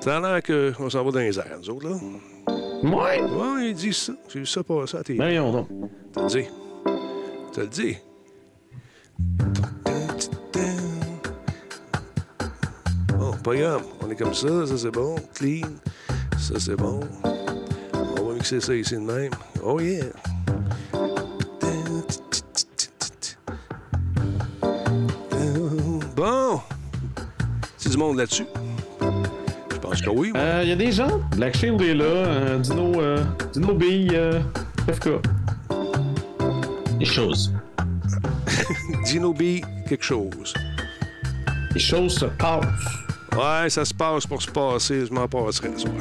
Ça a l'air qu'on s'en va dans les airs, nous autres, là. Ouais. Ouais, ils disent ça. J'ai vu ça passer à tes. Ben, donc. Te le dis. Te le dis. Bon, pas grave. On est comme ça. Ça, c'est bon. Clean. Ça, c'est bon. On va mixer ça ici de même. Oh, yeah. Monde là-dessus? Je pense que oui. Il Euh, y a des gens? Black Shield est là. Euh, Dino, euh, Dino B, euh, FK. Des choses. Dino B, quelque chose. Les choses se passent. Ouais, ça se passe pour se passer. Je m'en passerai. ce.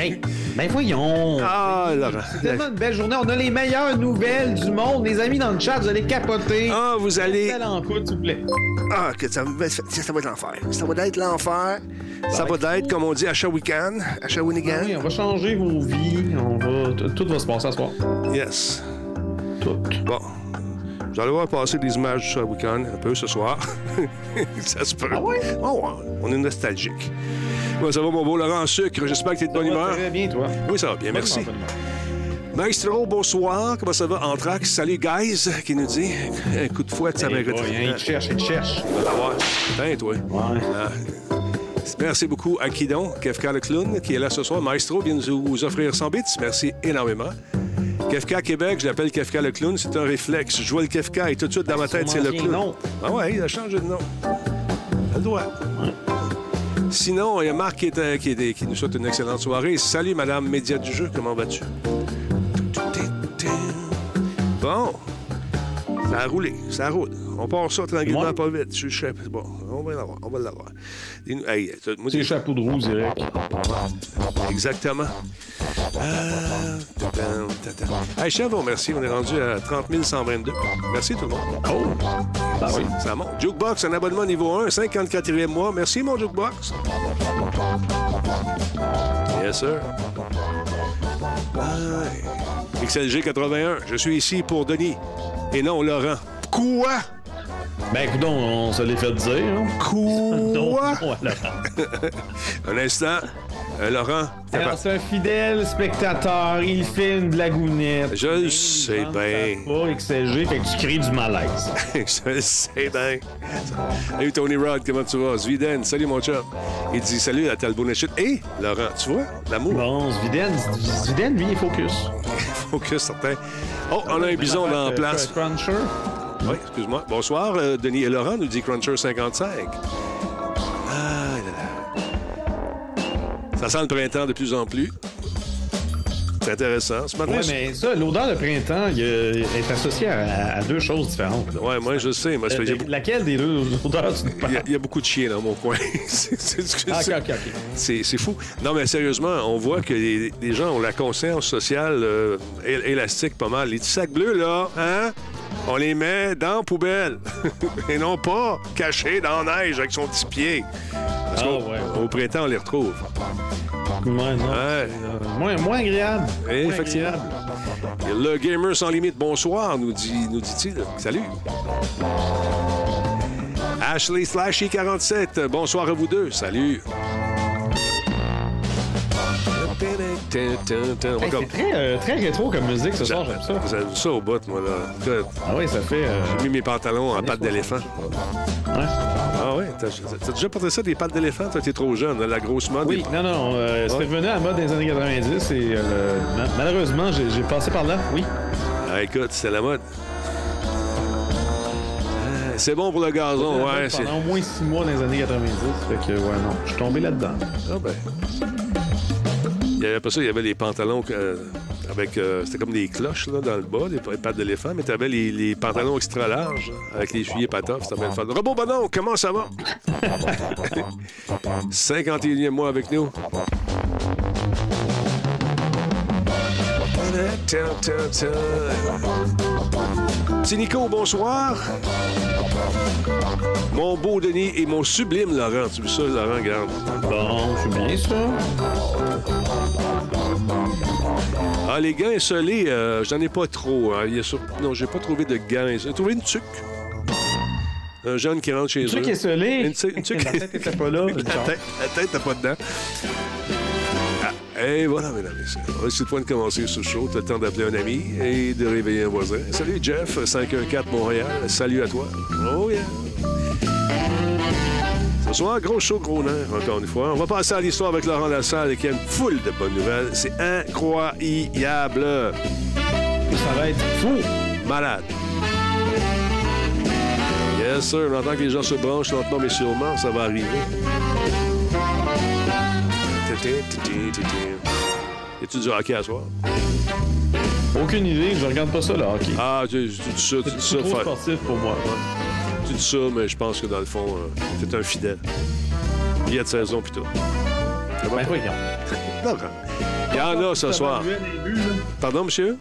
Hey, ben voyons. ah, Laurent. C'est tellement une belle journée. On a les meilleures nouvelles du monde. Les amis dans le chat, vous allez capoter. Ah, vous allez. En s'il vous plaît. Ah, que ça, va- ça va être l'enfer. Ça va être l'enfer. Ça va être, comme on dit, à Shawinigan. À Ben Shawinigan. oui, on va changer vos vies. On va... Tout va se passer à soir. Yes. Tout. Bon. Vous allez voir passer des images du Shawinigan un peu ce soir. ça se peut. Ah? Oh. On est nostalgique. Bon, ça va, mon beau Laurent Sucre. J'espère que tu es de bonne Ça va humeur. Très bien, toi. Oui, ça va bien. Merci. Bonne humeur. Maestro, bonsoir. Comment ça va? Anthrax? Salut, guys, qui nous dit. Un coup de fouette, ça Hey, mérite. boy, hein, il te cherche, il te cherche. Ah ouais. Putain, toi. Ouais. Ah. Merci beaucoup à Kidon, Kefka le clown, qui est là ce soir. Maestro vient de nous offrir 100 bits. Merci énormément. Kefka Québec, je l'appelle Kefka le clown, c'est un réflexe. Je vois le Kefka et tout de suite dans ma tête, c'est le clown. nom. Ah ouais, il a changé de nom. Elle le droit. Sinon, il y a Marc qui, est, euh, qui, est- qui nous souhaite une excellente soirée. Salut, Madame Média du jeu, comment vas-tu? Ça a roulé, ça roule. On part ça tranquillement, pas vite. Je sais. Bon, on va l'avoir, on va l'avoir. Hey, C'est chapeau de roue, direct. Exactement. Euh. Hey, je tiens à vous remercier. On est rendu à 30 122. Merci tout le monde. Oh! Ben oui. Ça monte. Jukebox, un abonnement niveau 1, 54e mois. Merci, mon Jukebox. Yes, sir. Aïe. XLG 81, je suis ici pour Denis et non Laurent. Quoi? Ben écoute, on se l'est fait dire. Hein? Quoi? Un instant. Euh, Laurent, Alors, c'est un fidèle spectateur, il fait une blagounette. Je le sais bien. Pas XLG, fait que tu crées du malaise. je le sais bien. Salut Tony Rod, comment tu vas? Zviden, salut mon chat. Il dit salut à Talbot-Nechit. Et Laurent, tu vois, l'amour. Bon, Zviden, Zviden, lui, il est focus. Focus certain. Oh, on a un bison dans la place. Cruncher. Oui, excuse-moi. Bonsoir, euh, Denis et Laurent, nous dit Cruncher 55. Ah, là, là. Ça sent le printemps de plus en plus. C'est intéressant. Ce matin, Ouais, mais ça, l'odeur de printemps il euh, est associée à, à deux choses différentes. là. Ouais, moi, je sais. Y a Euh, beaucoup- laquelle des deux odeurs tu il y a- il y, a beaucoup de chiens dans mon coin. c'est c'est Ah, fou. Non, mais sérieusement, on voit que les, les gens ont la conscience sociale euh, élastique pas mal. Les petits sacs bleus, là, hein? On les met dans la poubelle. Et non pas cachés dans la neige avec son petit pied. Parce Ah, ouais, au printemps, on les retrouve. Ouais, non. Ouais. euh, moins, moins agréable. Eh, Moins effectivement. agréable. Et le gamer sans limite, bonsoir, nous dit, nous dit-il. Salut. Ashley Slashy 47, bonsoir à vous deux. Salut. Hey, c'est très, euh, très rétro comme musique ce soir, j'aime ça. Vu ça au bout, moi, là. Écoute, Ah oui, ça fait. euh, J'ai mis mes pantalons en pattes d'éléphant. Ouais. Ah ouais? T'as t'as déjà porté ça, des pattes d'éléphant? Toi, t'es trop jeune, la grosse mode. Oui, des- non, non, euh, c'était revenu à la mode des années 90 et euh, ma- malheureusement, j'ai j'ai passé par là, oui. Ah, écoute, c'était la mode. Ah, C'est bon pour le gazon, ouais. c'est- Pendant au moins six mois dans les années 90, fait que, ouais, non, je suis tombé là-dedans. Ah ben. Il y avait pas ça, il y avait les pantalons euh, avec. euh, C'était comme des cloches là, dans le bas, les pattes d'éléphant, mais tu avais les, pantalons extra larges avec les fuyers patoffes. C'était bien fun. Robot Bonon, comment ça va? 51e mois avec nous. Petit Nico, bonsoir. Mon beau Denis et mon sublime Laurent. Tu veux ça, Laurent? Regarde. Bon, c'est bien ça. Ah, les gants insolés, euh, j'en ai pas trop. hein. Il y a sur- Non, j'ai pas trouvé de gants. J'ai trouvé une tuque. Un jeune qui rentre chez sais eux. qui est solé. Une une tu- La tête était pas là. La tête, la tête, t'as pas dedans. Et voilà, mesdames et messieurs. C'est le point de commencer ce show. T'as le temps d'appeler un ami et de réveiller un voisin. Salut, Jeff, 514 Montréal. Salut à toi. Oh, yeah. Ce soir, gros show, gros nerf, encore une fois. On va passer à l'histoire avec Laurent Lassalle qui a une foule de bonnes nouvelles. C'est incroyable. Ça va être fou. Malade. Yes, sir. On entend que les gens se branchent lentement, mais sûrement, ça va arriver. Et tu du hockey à soir? Aucune idée, je regarde pas ça, le hockey. Ah, tu, tu dis ça, tu dis C'est ça. trop fa- sportif pour moi. Tu dis ça, mais je pense que dans le fond, euh, t'es un fidèle. Billet de saison, pis tout. Ben voyons. D'accord. Il y en a ce soir. Pardon, monsieur?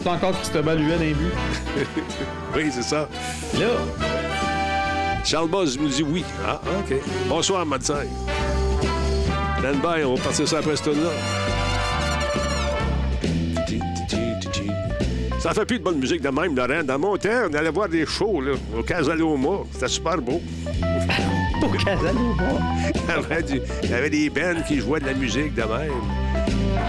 C'est encore Cristobal Huet d'un but. Oui, c'est ça. Là, Charles Boz nous dit oui. Ah, OK. Bonsoir, Matsai. Dan by, on va partir ça après ce tour-là. Ça fait plus de bonne musique de même, Laurent. Dans mon temps, on allait voir des shows là, au Casaloma. C'était super beau. au Casanova. Il y avait du- il y avait des bands qui jouaient de la musique de même.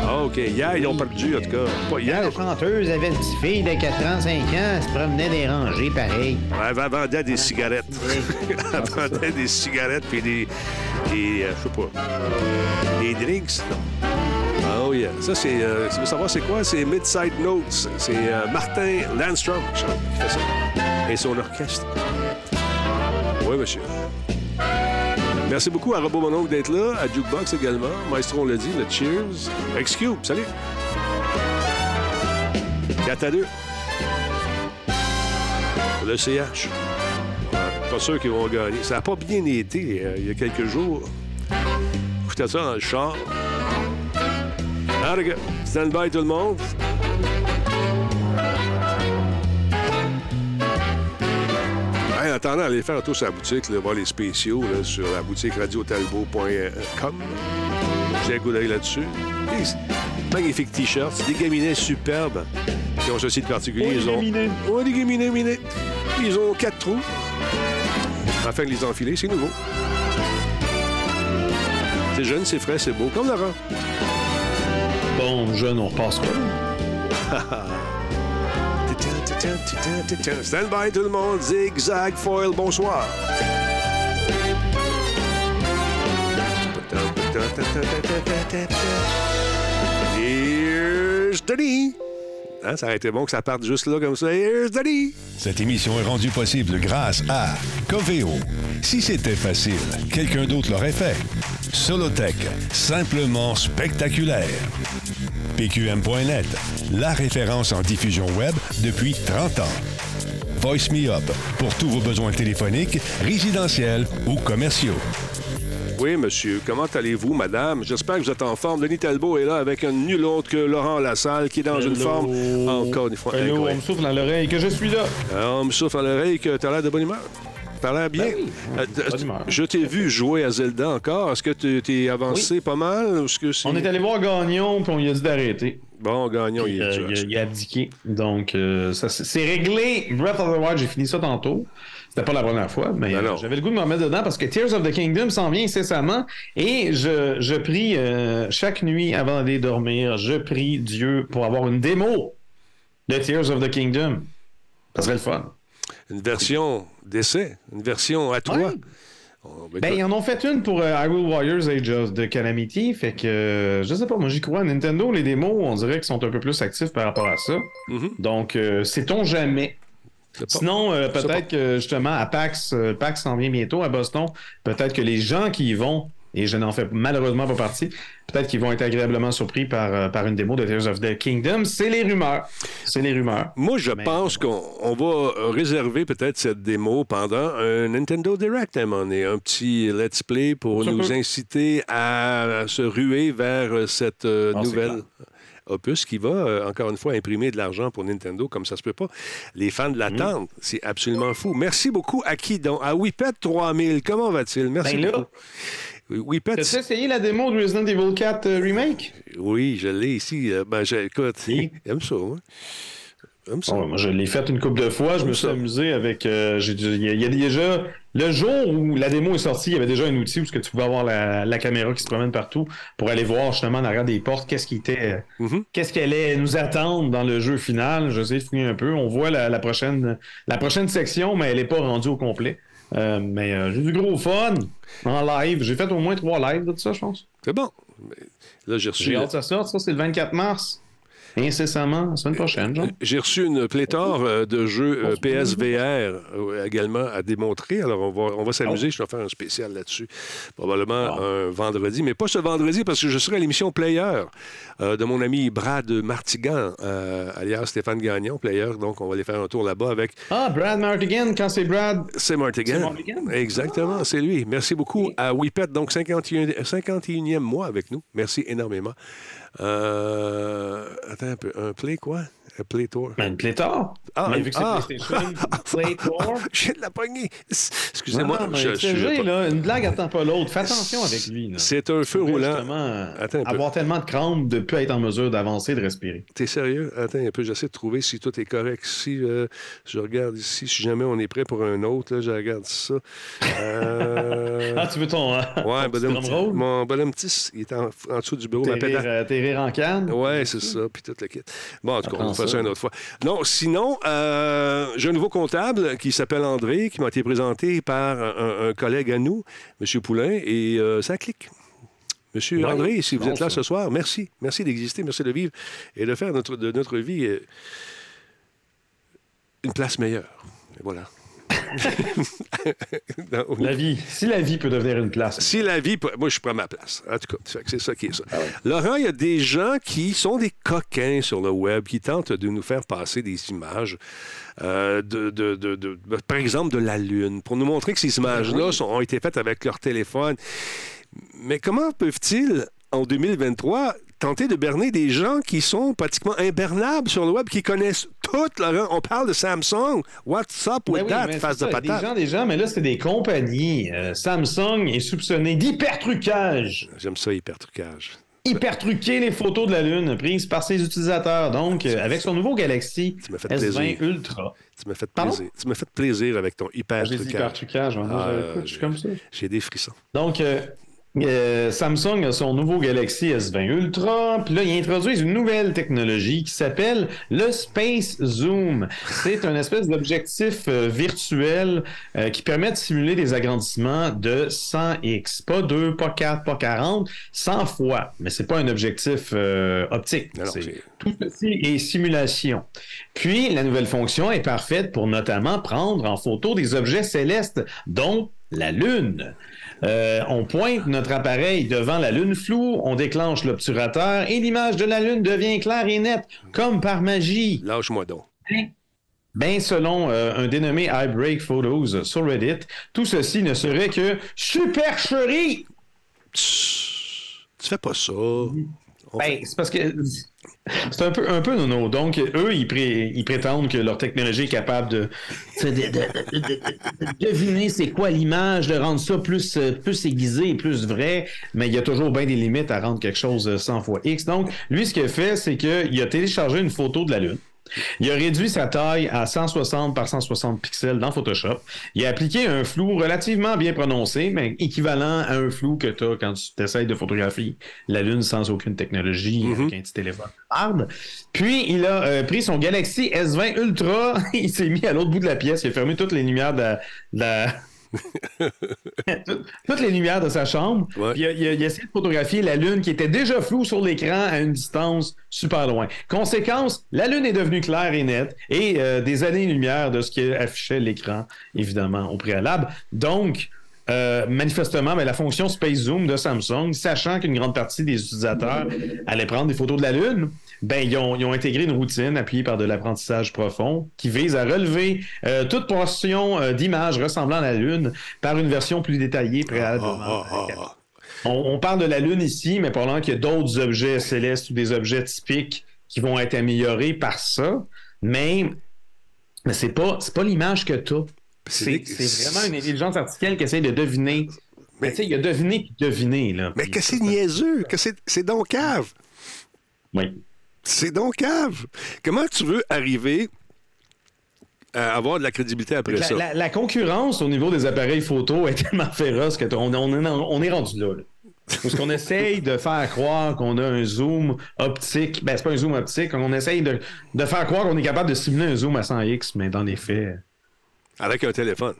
Ah, OK. Hier, ils ont perdu, en tout cas. Pas hier. La chanteuse avait une petite fille de 4 ans, 5 ans, elle se promenait des rangées pareil. Elle vendait des cigarettes. Elle vendait des cigarettes puis des. Des euh, je sais pas. Des drinks. Non. Oh yeah. Ça, c'est. euh, tu veux savoir c'est quoi? C'est Midside Notes. C'est euh, Martin Landstrom qui fait ça. Et son orchestre. Oui, monsieur. Merci beaucoup à Robot Mononcle d'être là, à Jukebox également. Maestro, on l'a dit, le Cheers. Excube, salut. 4 à 2. Le CH. Pas sûr qu'ils vont gagner. Ça n'a pas bien été euh, il y a quelques jours. Écoutez ça dans le char. Gars, stand by tout le monde. Hey, en attendant, allez faire un tour sur la boutique, là, voir les spéciaux là, sur la boutique radiotalbo.com. J'ai un coup d'œil là-dessus. Des magnifiques t-shirts, des gaminets superbes qui ont ceci de particulier. Ils des ont... gaminets. Des gaminets, gaminets. Ils ont quatre trous. Afin de les enfiler, c'est nouveau. C'est jeune, c'est frais, c'est beau. Comme Laurent. Bon, jeune, on repasse quoi? Stand by tout le monde. Zigzag Foil, bonsoir. Here's Denis. Hein, ça aurait été bon que ça parte juste là comme ça. Here's. Cette émission est rendue possible grâce à Coveo. Si c'était facile, quelqu'un d'autre l'aurait fait. Solotech, simplement spectaculaire. PQM.net, la référence en diffusion web depuis 30 ans. Voice Me Up, pour tous vos besoins téléphoniques, résidentiels ou commerciaux. Oui, monsieur. Comment allez-vous, madame? J'espère que vous êtes en forme. Denis Talbot est là avec un nul autre que Laurent Lassalle, qui est dans une forme encore une fois Hello, on me incroyable. souffle dans l'oreille que je suis là. Alors, on me souffle à l'oreille que t'as l'air de bonne humeur. T'as l'air bien? Ben oui, Euh, je t'ai vu jouer à Zelda encore. Est-ce que tu t'es avancé pas mal? que. On est allé voir Gagnon, puis on lui a dit d'arrêter. Bon, gagnons. il Euh, est il, a, il a abdiqué. Donc, euh, ça, c'est réglé. Breath of the Wild, j'ai fini ça tantôt. C'était pas la première fois, mais Ben euh, j'avais le goût de me remettre dedans parce que Tears of the Kingdom s'en vient incessamment. Et je, je prie euh, chaque nuit avant d'aller dormir, je prie Dieu pour avoir une démo de Tears of the Kingdom. Ça serait le fun. Une version d'essai, une version à toi. Ouais. Oh, ben, Ben, ils en ont fait une pour euh, Hyrule Warriors Age of the Calamity. Fait que, euh, je sais pas, moi j'y crois. Nintendo, les démos, on dirait qu'ils sont un peu plus actifs par rapport à ça. Mhm. Donc, euh, sait-on jamais. Sinon, euh, peut-être que justement à PAX, euh, PAX s'en vient bientôt à Boston. Peut-être que les gens qui y vont, et je n'en fais malheureusement pas partie, peut-être qu'ils vont être agréablement surpris par, euh, par une démo de Tears of the Kingdom. C'est les rumeurs. C'est les rumeurs. Moi, je Mais- pense qu'on on va réserver peut-être cette démo pendant un Nintendo Direct à un moment donné. Un petit let's play pour Ça nous peut. inciter à se ruer vers cette euh, Ah, c'est nouvelle clair. Opus qui va, euh, encore une fois, imprimer de l'argent pour Nintendo comme ça se peut pas. Les fans Mhm. l'attendent. C'est absolument fou. Merci beaucoup à qui donc? À Whippet 3000. Comment va-t il? Merci Ben beaucoup. Oui, Whippet, T'as-tu essayé la démo de Resident Evil 4 euh, Remake? oui, je l'ai ici. Euh, Ben, je- écoute, Oui. j'aime ça. Ouais, moi, je l'ai fait une couple de fois. Je me suis ça. amusé avec. euh, y, il y a déjà. Le jour où la démo est sortie, il y avait déjà un outil où que tu pouvais avoir la, la caméra qui se promène partout pour aller voir justement en arrière des portes qu'est-ce qui était. Mhm. Qu'est-ce qu'elle allait nous attendre dans le jeu final. J'essaie de fouiller un peu. On voit la, la prochaine, la prochaine section, mais elle n'est pas rendue au complet. Euh, mais euh, j'ai du gros fun en live. J'ai fait au moins trois lives de ça, je pense. C'est bon. Mais Là, j'ai reçu. J'ai hâte que ça sorte. Ça, c'est le 24 mars. Incessamment, la semaine prochaine, genre. J'ai reçu une pléthore euh, de jeux euh, PSVR euh, également à démontrer. Alors, on va, on va s'amuser. Je vais faire un spécial là-dessus, probablement Ah. un vendredi. Mais pas ce vendredi, parce que je serai à l'émission Player euh, de mon ami Brad Martigan, euh, alias Stéphane Gagnon, Player. Donc, on va aller faire un tour là-bas avec... Ah, Brad Martigan, quand c'est Brad. C'est Martigan. C'est Martigan? Exactement, c'est lui. Merci beaucoup à Whippet, donc 51, 51e mois avec nous. Merci énormément. Euh, attends un peu. Un play quoi? Un play tour. Ben, une pléthore. Ah, mais vu que c'est ah. PlayStation, Play Tour. Je viens de la pogner. Excusez-moi. Mais je- je c'est suis vrai, là, une blague attend pas l'autre. Fais attention avec lui. là. C'est un feu roulant. justement, Attends un peu. avoir tellement de crampes de ne plus être en mesure d'avancer, de respirer. T'es sérieux? Attends un peu, j'essaie de trouver si tout est correct. Si euh, je regarde ici, si jamais on est prêt pour un autre, là, je regarde ça. Euh, Ah, tu veux ton, euh, ouais, ton petit petit- mon bonhomme petit, il est en, en dessous du bureau. Euh, terrir en canne? Ouais, c'est ça, puis tout le kit. Bon, en tout cas, on va ça une autre fois. Non, sinon, euh, j'ai un nouveau comptable qui s'appelle André, qui m'a été présenté par un, un collègue à nous, M. Poulain, et euh, ça clique. Monsieur Ouais, André, si vous êtes là ça. ce soir, merci. Merci d'exister, merci de vivre et de faire notre, de notre vie euh, une place meilleure. Et voilà. Non, La vie. Si la vie peut devenir une place. si la vie, peut- moi, je prends ma place. En tout cas, c'est ça qui est ça. Ah Laurent, il y a des gens qui sont des coquins sur le web, qui tentent de nous faire passer des images, euh, de, de- de- de- de- par exemple, de la Lune, pour nous montrer que ces images-là sont- ont été faites avec leur téléphone. Mais comment peuvent-ils, en 2023, tenter de berner des gens qui sont pratiquement imbernables sur le web, qui connaissent tout, Laurent? On parle de Samsung. What's up Ben with oui, that, face de ça, Des patate? gens, des gens, mais là, c'est des compagnies. Euh, Samsung est soupçonné d'hypertrucage. J'aime ça, hyper-trucage. Hypertruquer les photos de la Lune prises par ses utilisateurs. Donc, euh, avec son nouveau Galaxy Tu m'as fait S20 plaisir. Ultra. Tu m'as fait Pardon? plaisir. Tu m'as fait plaisir avec ton J'ai hein. Ah, Écoute, je suis comme ça. J'ai des frissons. Donc, euh, euh, Samsung a son nouveau Galaxy S20 Ultra, puis là, ils introduisent une nouvelle technologie qui s'appelle le Space Zoom. C'est un espèce d'objectif euh, virtuel euh, qui permet de simuler des agrandissements de 100x. Pas 2, pas 4, pas 40, 100 fois. Mais c'est pas un objectif optique. Tout petit et simulation. Puis, la nouvelle fonction est parfaite pour notamment prendre en photo des objets célestes, dont la Lune. Euh, on pointe notre appareil devant la Lune floue, on déclenche l'obturateur et l'image de la Lune devient claire et nette, comme par magie. Lâche-moi donc. Ben, selon euh, un dénommé iBreak Photos sur Reddit, tout ceci ne serait que supercherie. Tu fais pas ça. On Ben, c'est parce que c'est un peu, un peu nono. Donc, eux, ils, pré- ils prétendent que leur technologie est capable de, deviner c'est quoi l'image, de rendre ça plus, euh, plus aiguisé, plus vrai, mais il y a toujours bien des limites à rendre quelque chose euh, 100 fois X. Donc, lui, ce qu'il a fait, c'est qu'il a téléchargé une photo de la Lune. Il a réduit sa taille à 160 par 160 pixels dans Photoshop. Il a appliqué un flou relativement bien prononcé, mais équivalent à un flou que tu as quand tu essayes de photographier la Lune sans aucune technologie, avec un petit téléphone hard. Puis, il a euh, pris son Galaxy S20 Ultra, il s'est mis à l'autre bout de la pièce, il a fermé toutes les lumières de la... de la- toutes, les lumières de sa chambre. Ouais. Puis il a, il a- il a essayé de photographier la Lune qui était déjà floue sur l'écran à une distance super loin. Conséquence, la Lune est devenue claire et nette et euh, des années-lumière de ce qui affichait l'écran, évidemment, au préalable. Donc, euh, manifestement, ben, la fonction Space Zoom de Samsung, sachant qu'une grande partie des utilisateurs allaient prendre des photos de la Lune, ben, ils, ont, ils ont intégré une routine appuyée par de l'apprentissage profond qui vise à relever euh, toute portion euh, d'images ressemblant à la Lune par une version plus détaillée préalablement. Ah, ah, ah, On, on parle de la Lune ici, mais pendant qu'il y a d'autres objets célestes ou des objets typiques qui vont être améliorés par ça, mais, mais c'est pas, pas l'image que tu as. C'est vraiment une intelligence artificielle qui essaie de deviner. Mais tu sais, il y a deviné puis deviné. Là, Mais que c'est niaiseux, que c'est c'est donc cave. Oui. C'est donc cave. Comment tu veux arriver à avoir de la crédibilité après La, ça? la- la concurrence au niveau des appareils photo est tellement féroce qu'on on, on est- on est rendu là. là. Parce qu'on essaye de faire croire qu'on a un zoom optique. Ben, c'est pas un zoom optique. On essaye de, de faire croire qu'on est capable de simuler un zoom à 100x, mais dans les faits. Avec un téléphone.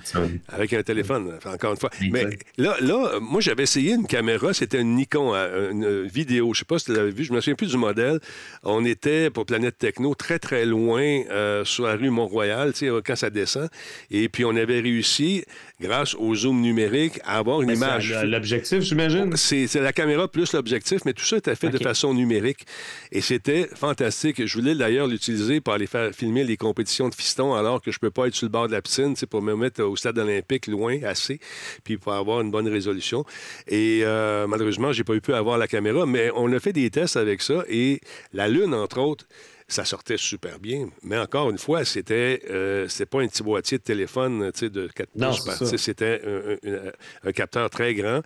Avec un téléphone, encore une fois. Mais là, là, moi, j'avais essayé une caméra, c'était une Nikon, euh, une vidéo. Je sais pas si tu l'avais vu, je me souviens plus du modèle. On était pour Planète Techno très, très loin euh, sur la rue Mont-Royal, tu sais, quand ça descend. Et puis, on avait réussi, grâce au zoom numérique, à avoir une Mais image. c'est L'objectif, j'imagine? C'est c'est la caméra plus l'objectif, mais tout ça était fait de façon numérique. Et c'était fantastique. Je voulais d'ailleurs l'utiliser pour aller faire filmer les compétitions de fiston alors que je peux pas être sur le bord de la piscine, sais, pour me mettre au stade olympique loin, assez, puis pour avoir une bonne résolution. Et euh, malheureusement, j'ai pas eu pu avoir la caméra, mais on a fait des tests avec ça et la Lune, entre autres, ça sortait super bien. Mais encore une fois, c'était euh, pas un petit boîtier de téléphone de 4 Non, pouces. C'était un, un- un capteur très grand.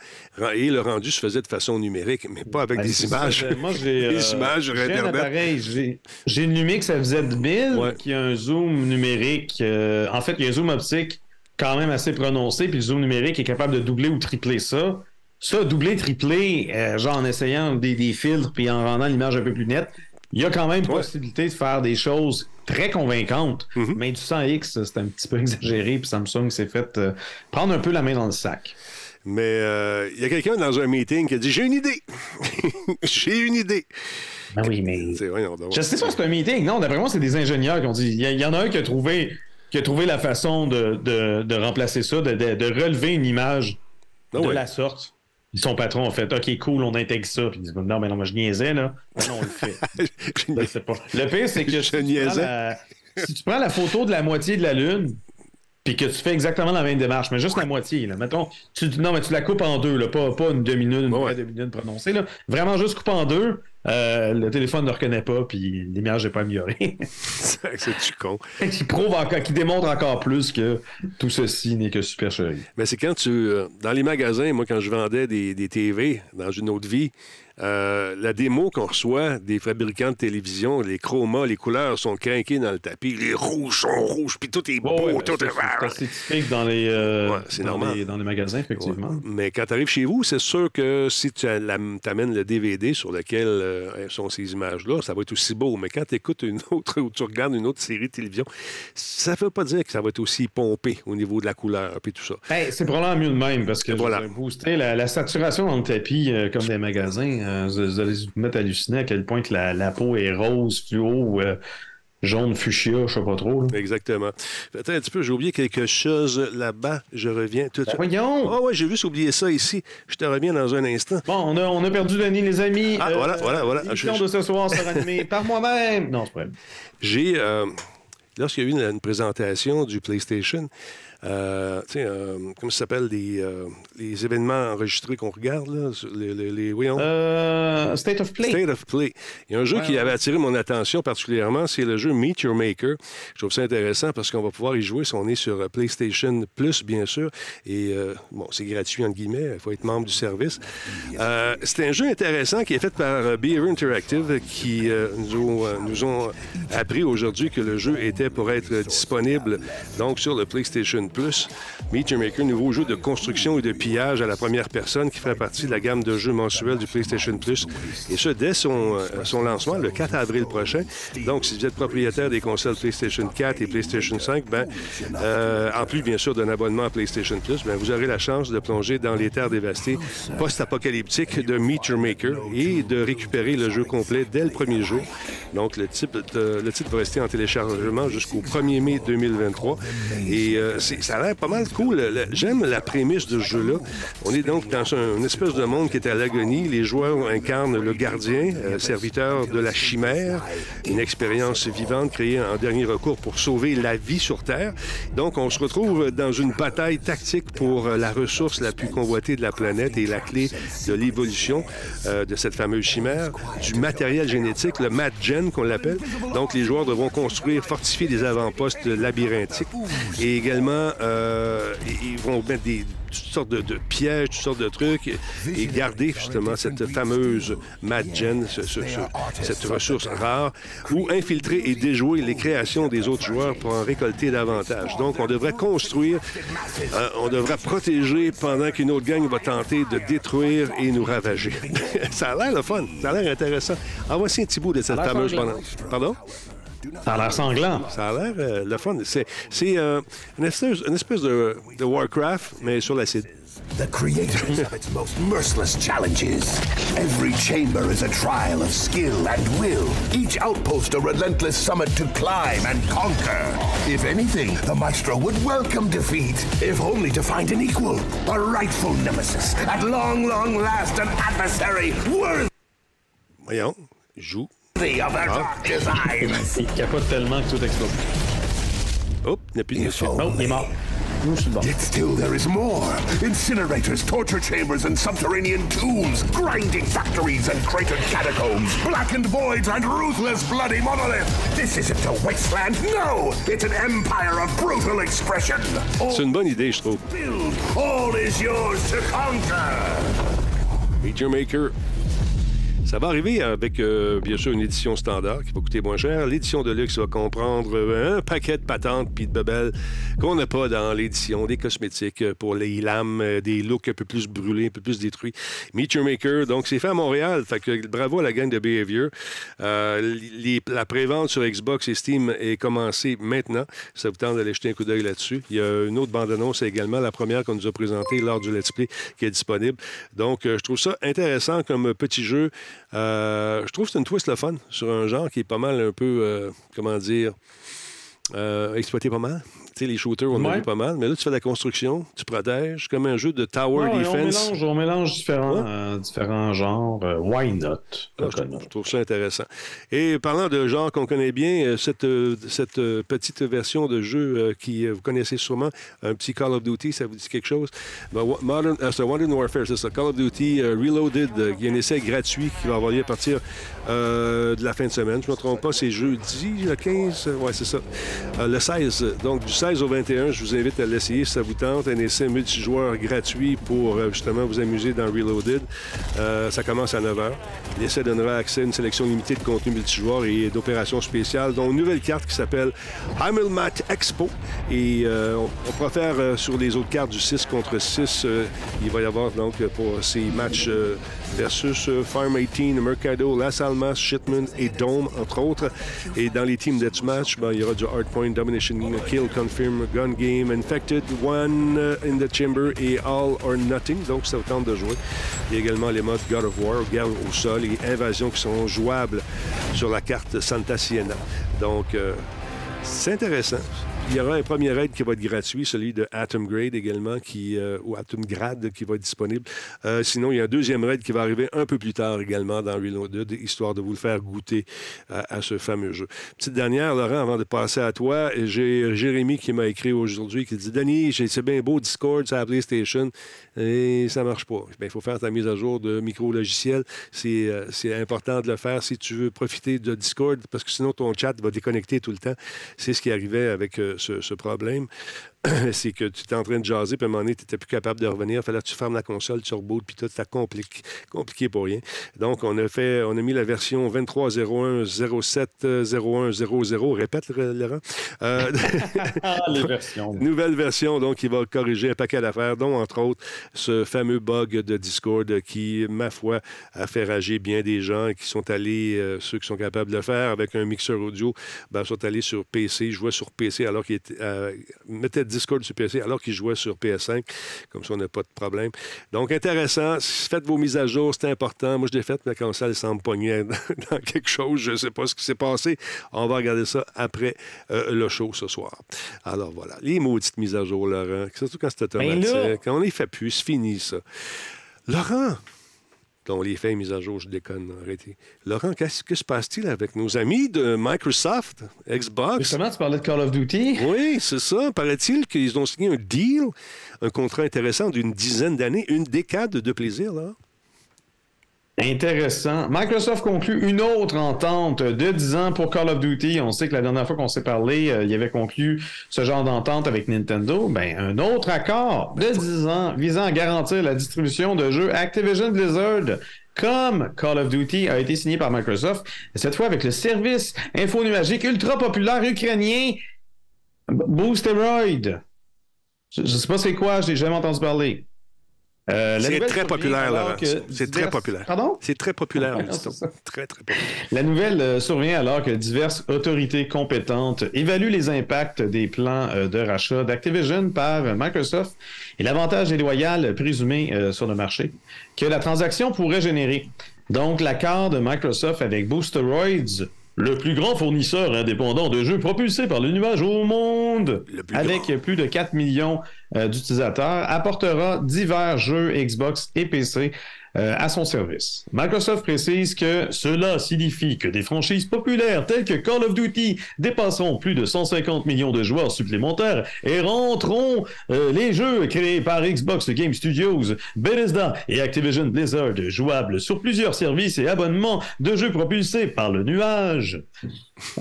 Et le rendu se faisait de façon numérique, mais pas avec Ben, des images. ça. Moi, j'ai euh, images j'ai un Internet. appareil. J'ai j'ai une Lumix FZ1000 Ouais. qui a un zoom numérique. euh, en fait, il y a un zoom optique quand même assez prononcé, puis le zoom numérique est capable de doubler ou tripler ça. Ça, doubler, tripler, euh, genre en essayant des, des filtres puis en rendant l'image un peu plus nette, il y a quand même possibilité de faire des choses très convaincantes. Mhm. Mais du 100X, c'est un petit peu exagéré, puis Samsung s'est fait euh, prendre un peu la main dans le sac. Mais euh, il y a quelqu'un dans un meeting qui a dit J'ai une idée. J'ai une idée. Ben oui, mais C'est- voyons donc. Je sais pas si c'est un meeting. Non, d'après moi, c'est des ingénieurs qui ont dit. Il y, en a un qui a trouvé, qui a trouvé la façon de, de- de remplacer ça, de, de- relever une image Ah de ouais. la sorte. Son patron a fait OK, cool, on intègre ça. Puis il dit Non, mais non, moi je niaisais, là. Ben non, on le fait. Je pas. Le pire, c'est que Je si tu, prends niaisais. la, si tu prends la photo de la moitié de la Lune, puis que tu fais exactement la même démarche, mais juste la moitié, là. Mettons, tu, non, mais tu la coupes en deux, là, pas, pas une demi-lune, une Ouais. demi-lune prononcée, là. Vraiment juste coupe en deux. Euh, le téléphone ne reconnaît pas, puis l'image n'est pas améliorée. C'est du con. qui prouve encore, qui démontre encore plus que tout ceci n'est que supercherie. Mais c'est quand tu. euh, dans les magasins, moi, quand je vendais des, des TV dans une autre vie, euh, la démo qu'on reçoit des fabricants de télévision, les chromas, les couleurs sont craquées dans le tapis, les rouges sont rouges, puis tout est beau, Ouais, ouais, tout c'est- est c'est assez typique dans les, euh, Ouais, c'est dans normal. les, dans les magasins, effectivement. Ouais. Mais quand tu arrives chez vous, c'est sûr que si tu amènes le DVD sur lequel euh, sont ces images-là, ça va être aussi beau. Mais quand tu écoutes une autre ou tu regardes une autre série de télévision, ça ne veut pas dire que ça va être aussi pompé au niveau de la couleur et tout ça. Ben, c'est probablement mieux de même parce que Voilà. la, la saturation dans le tapis, euh, comme des magasins, euh, vous, allez vous mettre à halluciner à quel point que la, la peau est rose, fluo, euh, jaune, fuchsia, je sais pas trop. là. Exactement. Attends un petit peu, j'ai oublié quelque chose là-bas. Je reviens tout de Ben, suite. voyons! Ah ouais, j'ai juste oublié ça ici. Je te reviens dans un instant. Bon, on a, on a perdu Denis, les amis. Ah, voilà, voilà, voilà. L'émission Je- de ce soir sera animée par moi-même. Non, c'est pas vrai. J'ai, euh, lorsqu'il y a eu une, une présentation du PlayStation, euh, tu sais, euh, comment ça s'appelle, les, euh, les événements enregistrés qu'on regarde, là, les, les, les- voyons, Euh, State of Play. State of Play. Il y a un jeu Ouais, qui ouais. avait attiré mon attention particulièrement, c'est le jeu Meet Your Maker. Je trouve ça intéressant parce qu'on va pouvoir y jouer si on est sur euh, PlayStation Plus, bien sûr. Et euh, bon, c'est gratuit, entre guillemets. Il faut être membre du service. Euh, c'est un jeu intéressant qui est fait par Beaver Interactive qui euh, nous, ont, euh, nous ont appris aujourd'hui que le jeu était pour être disponible donc sur le PlayStation Plus. Meet Your Maker, nouveau jeu de construction et de pillage à la première personne qui fait partie de la gamme de jeux mensuels du PlayStation Plus. Et ce, dès son, euh, lancement, le 4 avril prochain. Donc, si vous êtes propriétaire des consoles PlayStation 4 et PlayStation 5, ben, euh, en plus, bien sûr, d'un abonnement à PlayStation Plus, ben, vous aurez la chance de plonger dans les terres dévastées post-apocalyptiques de Meet Your Maker et de récupérer le jeu complet dès le premier jour. Donc, le, titre va rester en téléchargement jusqu'au 1er mai 2023. Et euh, ça a l'air pas mal cool. J'aime la prémisse de ce jeu-là. On est donc dans un- une espèce de monde qui est à l'agonie. Les joueurs incarnent le gardien, euh, serviteur de la chimère, une expérience vivante créée en dernier recours pour sauver la vie sur Terre. Donc, on se retrouve dans une bataille tactique pour euh, la ressource la plus convoitée de la planète et la clé de l'évolution euh, de cette fameuse chimère, du matériel génétique, le MatGen qu'on l'appelle. Donc, les joueurs devront construire, fortifier des avant-postes labyrinthiques. Et également, euh, ils vont mettre des, toutes sortes de, de pièges, toutes sortes de trucs, et garder justement cette fameuse Mad Gen, ce- ce- ce- cette ressource rare, ou infiltrer et déjouer les créations des autres joueurs pour en récolter davantage. Donc, on devrait construire, euh, on devrait protéger pendant qu'une autre gang va tenter de détruire et nous ravager. ça a l'air le fun, ça a l'air intéressant. Ah, voici un petit bout de cette fameuse... Pardon? Ça a l'air sanglant. Ça a l'air euh, le fun. C'est c'est, euh, une espèce, une espèce de, de Warcraft, mais sur l'acide. The creators of its most merciless challenges. Every chamber is a trial of skill and will. Each outpost a relentless summit to climb and conquer. If anything, the Maestro would welcome defeat, if only to find an equal, a rightful nemesis. At long, long last, an adversary worthy Voyons, joue. Of their dark designs. Il capote tellement que tout explose. Hop, il n'y a plus de If monsieur. Non, il est mort. Nous, je suis bon. Yet still there is more. Incinerators, torture chambers, and subterranean tombs, grinding factories and cratered catacombs, blackened voids and ruthless bloody monolith. This isn't a wasteland, no! It's an empire of brutal expression. All C'est une bonne idée, je trouve. build, all is yours to conquer. Major Maker. Ça va arriver avec, euh, bien sûr, une édition standard qui va coûter moins cher. L'édition de luxe va comprendre euh, un paquet de patentes puis de bebelles qu'on n'a pas dans l'édition. Des cosmétiques euh, pour les lames, des looks un peu plus brûlés, un peu plus détruits. Meet Your Maker, donc c'est fait à Montréal. Fait que bravo à la gang de Behavior. Euh, les- la prévente sur Xbox et Steam est commencée maintenant. Ça vous tente d'aller jeter un coup d'œil là-dessus. Il y a une autre bande-annonce également, la première qu'on nous a présentée lors du Let's Play qui est disponible. Donc, je trouve ça intéressant comme petit jeu. Euh, je trouve que c'est une twist le fun sur un genre qui est pas mal un peu, euh, comment dire, euh, exploité pas mal. Sais, les shooters, on en a Ouais. vu pas mal. Mais là, tu fais de la construction, tu protèges, comme un jeu de tower Ouais, on defense. mélange, on mélange différents, Ouais. euh, différents genres. Euh, why not? Ah, je, trouve ça intéressant. Et parlant de genre qu'on connaît bien, euh, cette, euh, cette petite version de jeu qui, vous connaissez sûrement, un petit Call of Duty, ça vous dit quelque chose? Ben, Modern, c'est Modern Warfare, c'est ça. Call of Duty Reloaded, qui est un essai gratuit qui va avoir lieu à partir de la fin de semaine. Je ne me trompe pas, c'est jeudi, le 15, ouais, c'est ça. Le 16, donc du 16 au 21, je vous invite à l'essayer si ça vous tente. Un essai multijoueur gratuit pour euh, justement vous amuser dans Reloaded. Euh, ça commence à 9 h. L'essai donnera accès à une sélection limitée de contenu multijoueur et d'opérations spéciales, dont une nouvelle carte qui s'appelle Heimelmat Expo. Et euh, on, pourra faire sur les autres cartes du 6 contre 6. euh, il va y avoir donc pour ces matchs versus euh, Farm 18, Mercado, Las Almas, Shipman et Dome, entre autres. Et dans les teams deathmatch, ben, il y aura du Hardpoint, Domination, Kill, Confirm, Gun Game, Infected, One euh, in the Chamber et All or Nothing. Donc, ça tente de jouer. Il y a également les modes God of War, Guerre au sol et Invasion qui sont jouables sur la carte Santa Siena. Donc, euh, c'est intéressant. Il y aura un premier raid qui va être gratuit, celui de Atom Grade également, euh, ou Atom Grad qui va être disponible. Euh, sinon, il y a un deuxième raid qui va arriver un peu plus tard également dans Reloaded, histoire de vous le faire goûter à, à ce fameux jeu. Petite dernière, Laurent, avant de passer à toi, j'ai Jérémy qui m'a écrit aujourd'hui qui dit Denis, c'est bien beau Discord sur la PlayStation et ça marche pas. Ben, Il faut faire ta mise à jour de micro-logiciel. Euh, c'est important de le faire si tu veux profiter de Discord parce que sinon ton chat va déconnecter tout le temps. C'est ce qui arrivait avec ce, ce problème. c'est que tu étais en train de jaser, puis à un moment donné, tu n'étais plus capable de revenir. Il fallait que tu fermes la console, tu rebootes, puis tout, c'était compliqué, compliqué pour rien. Donc, on a fait, on a mis la version 23.01.07.01.00. Répète, Laurent. Euh, Ah, les versions. Nouvelle version, donc, qui va corriger un paquet d'affaires, dont, entre autres, ce fameux bug de Discord qui, ma foi, a fait rager bien des gens qui sont allés, euh, ceux qui sont capables de le faire avec un mixeur audio, ben, sont allés sur PC, jouaient sur PC alors qu'ils euh, mettaient Discord sur PC alors qu'ils jouaient sur PS5. Comme ça, on n'a pas de problème. Donc, intéressant. Faites vos mises à jour, c'est important. Moi, je l'ai fait, mais quand ça, elle semble dans quelque chose. Je ne sais pas ce qui s'est passé. On va regarder ça après euh, le show ce soir. Alors, voilà. Les maudites mises à jour, Laurent. Surtout quand c'est automatique. Ben là- Quand on les fait plus, c'est fini, ça. Laurent! Quand on les fait mises à jour, je déconne, arrêtez. Laurent, qu'est-ce que se passe-t-il avec nos amis de Microsoft, Xbox? Justement, tu parlais de Call of Duty. Oui, c'est ça. Paraît-il qu'ils ont signé un deal, un contrat intéressant d'une dizaine d'années, une décade de plaisir, là. Intéressant. Microsoft conclut une autre entente de 10 ans pour Call of Duty. On sait que la dernière fois qu'on s'est parlé, euh, il y avait conclu ce genre d'entente avec Nintendo. Ben, un autre accord de 10 ans visant à garantir la distribution de jeux Activision Blizzard comme Call of Duty a été signé par Microsoft, cette fois avec le service infonuagique ultra populaire ukrainien Boosteroid. Je ne sais pas c'est quoi, je n'ai jamais entendu parler. Euh, c'est très populaire. C'est très populaire. Pardon? C'est très populaire, Très, très populaire. La nouvelle euh, survient alors que diverses autorités compétentes évaluent les impacts des plans euh, de rachat d'Activision par Microsoft et l'avantage déloyal présumé sur le marché que la transaction pourrait générer. Donc, l'accord de Microsoft avec Boosteroids le plus grand fournisseur indépendant de jeux propulsés par le nuage au monde, avec plus de 4 millions euh, d'utilisateurs, apportera divers jeux Xbox et PC euh, à son service. Microsoft précise que cela signifie que des franchises populaires telles que Call of Duty dépasseront plus de 150 millions de joueurs supplémentaires et rentreront euh, les jeux créés par Xbox Game Studios, Bethesda et Activision Blizzard jouables sur plusieurs services et abonnements de jeux propulsés par le nuage.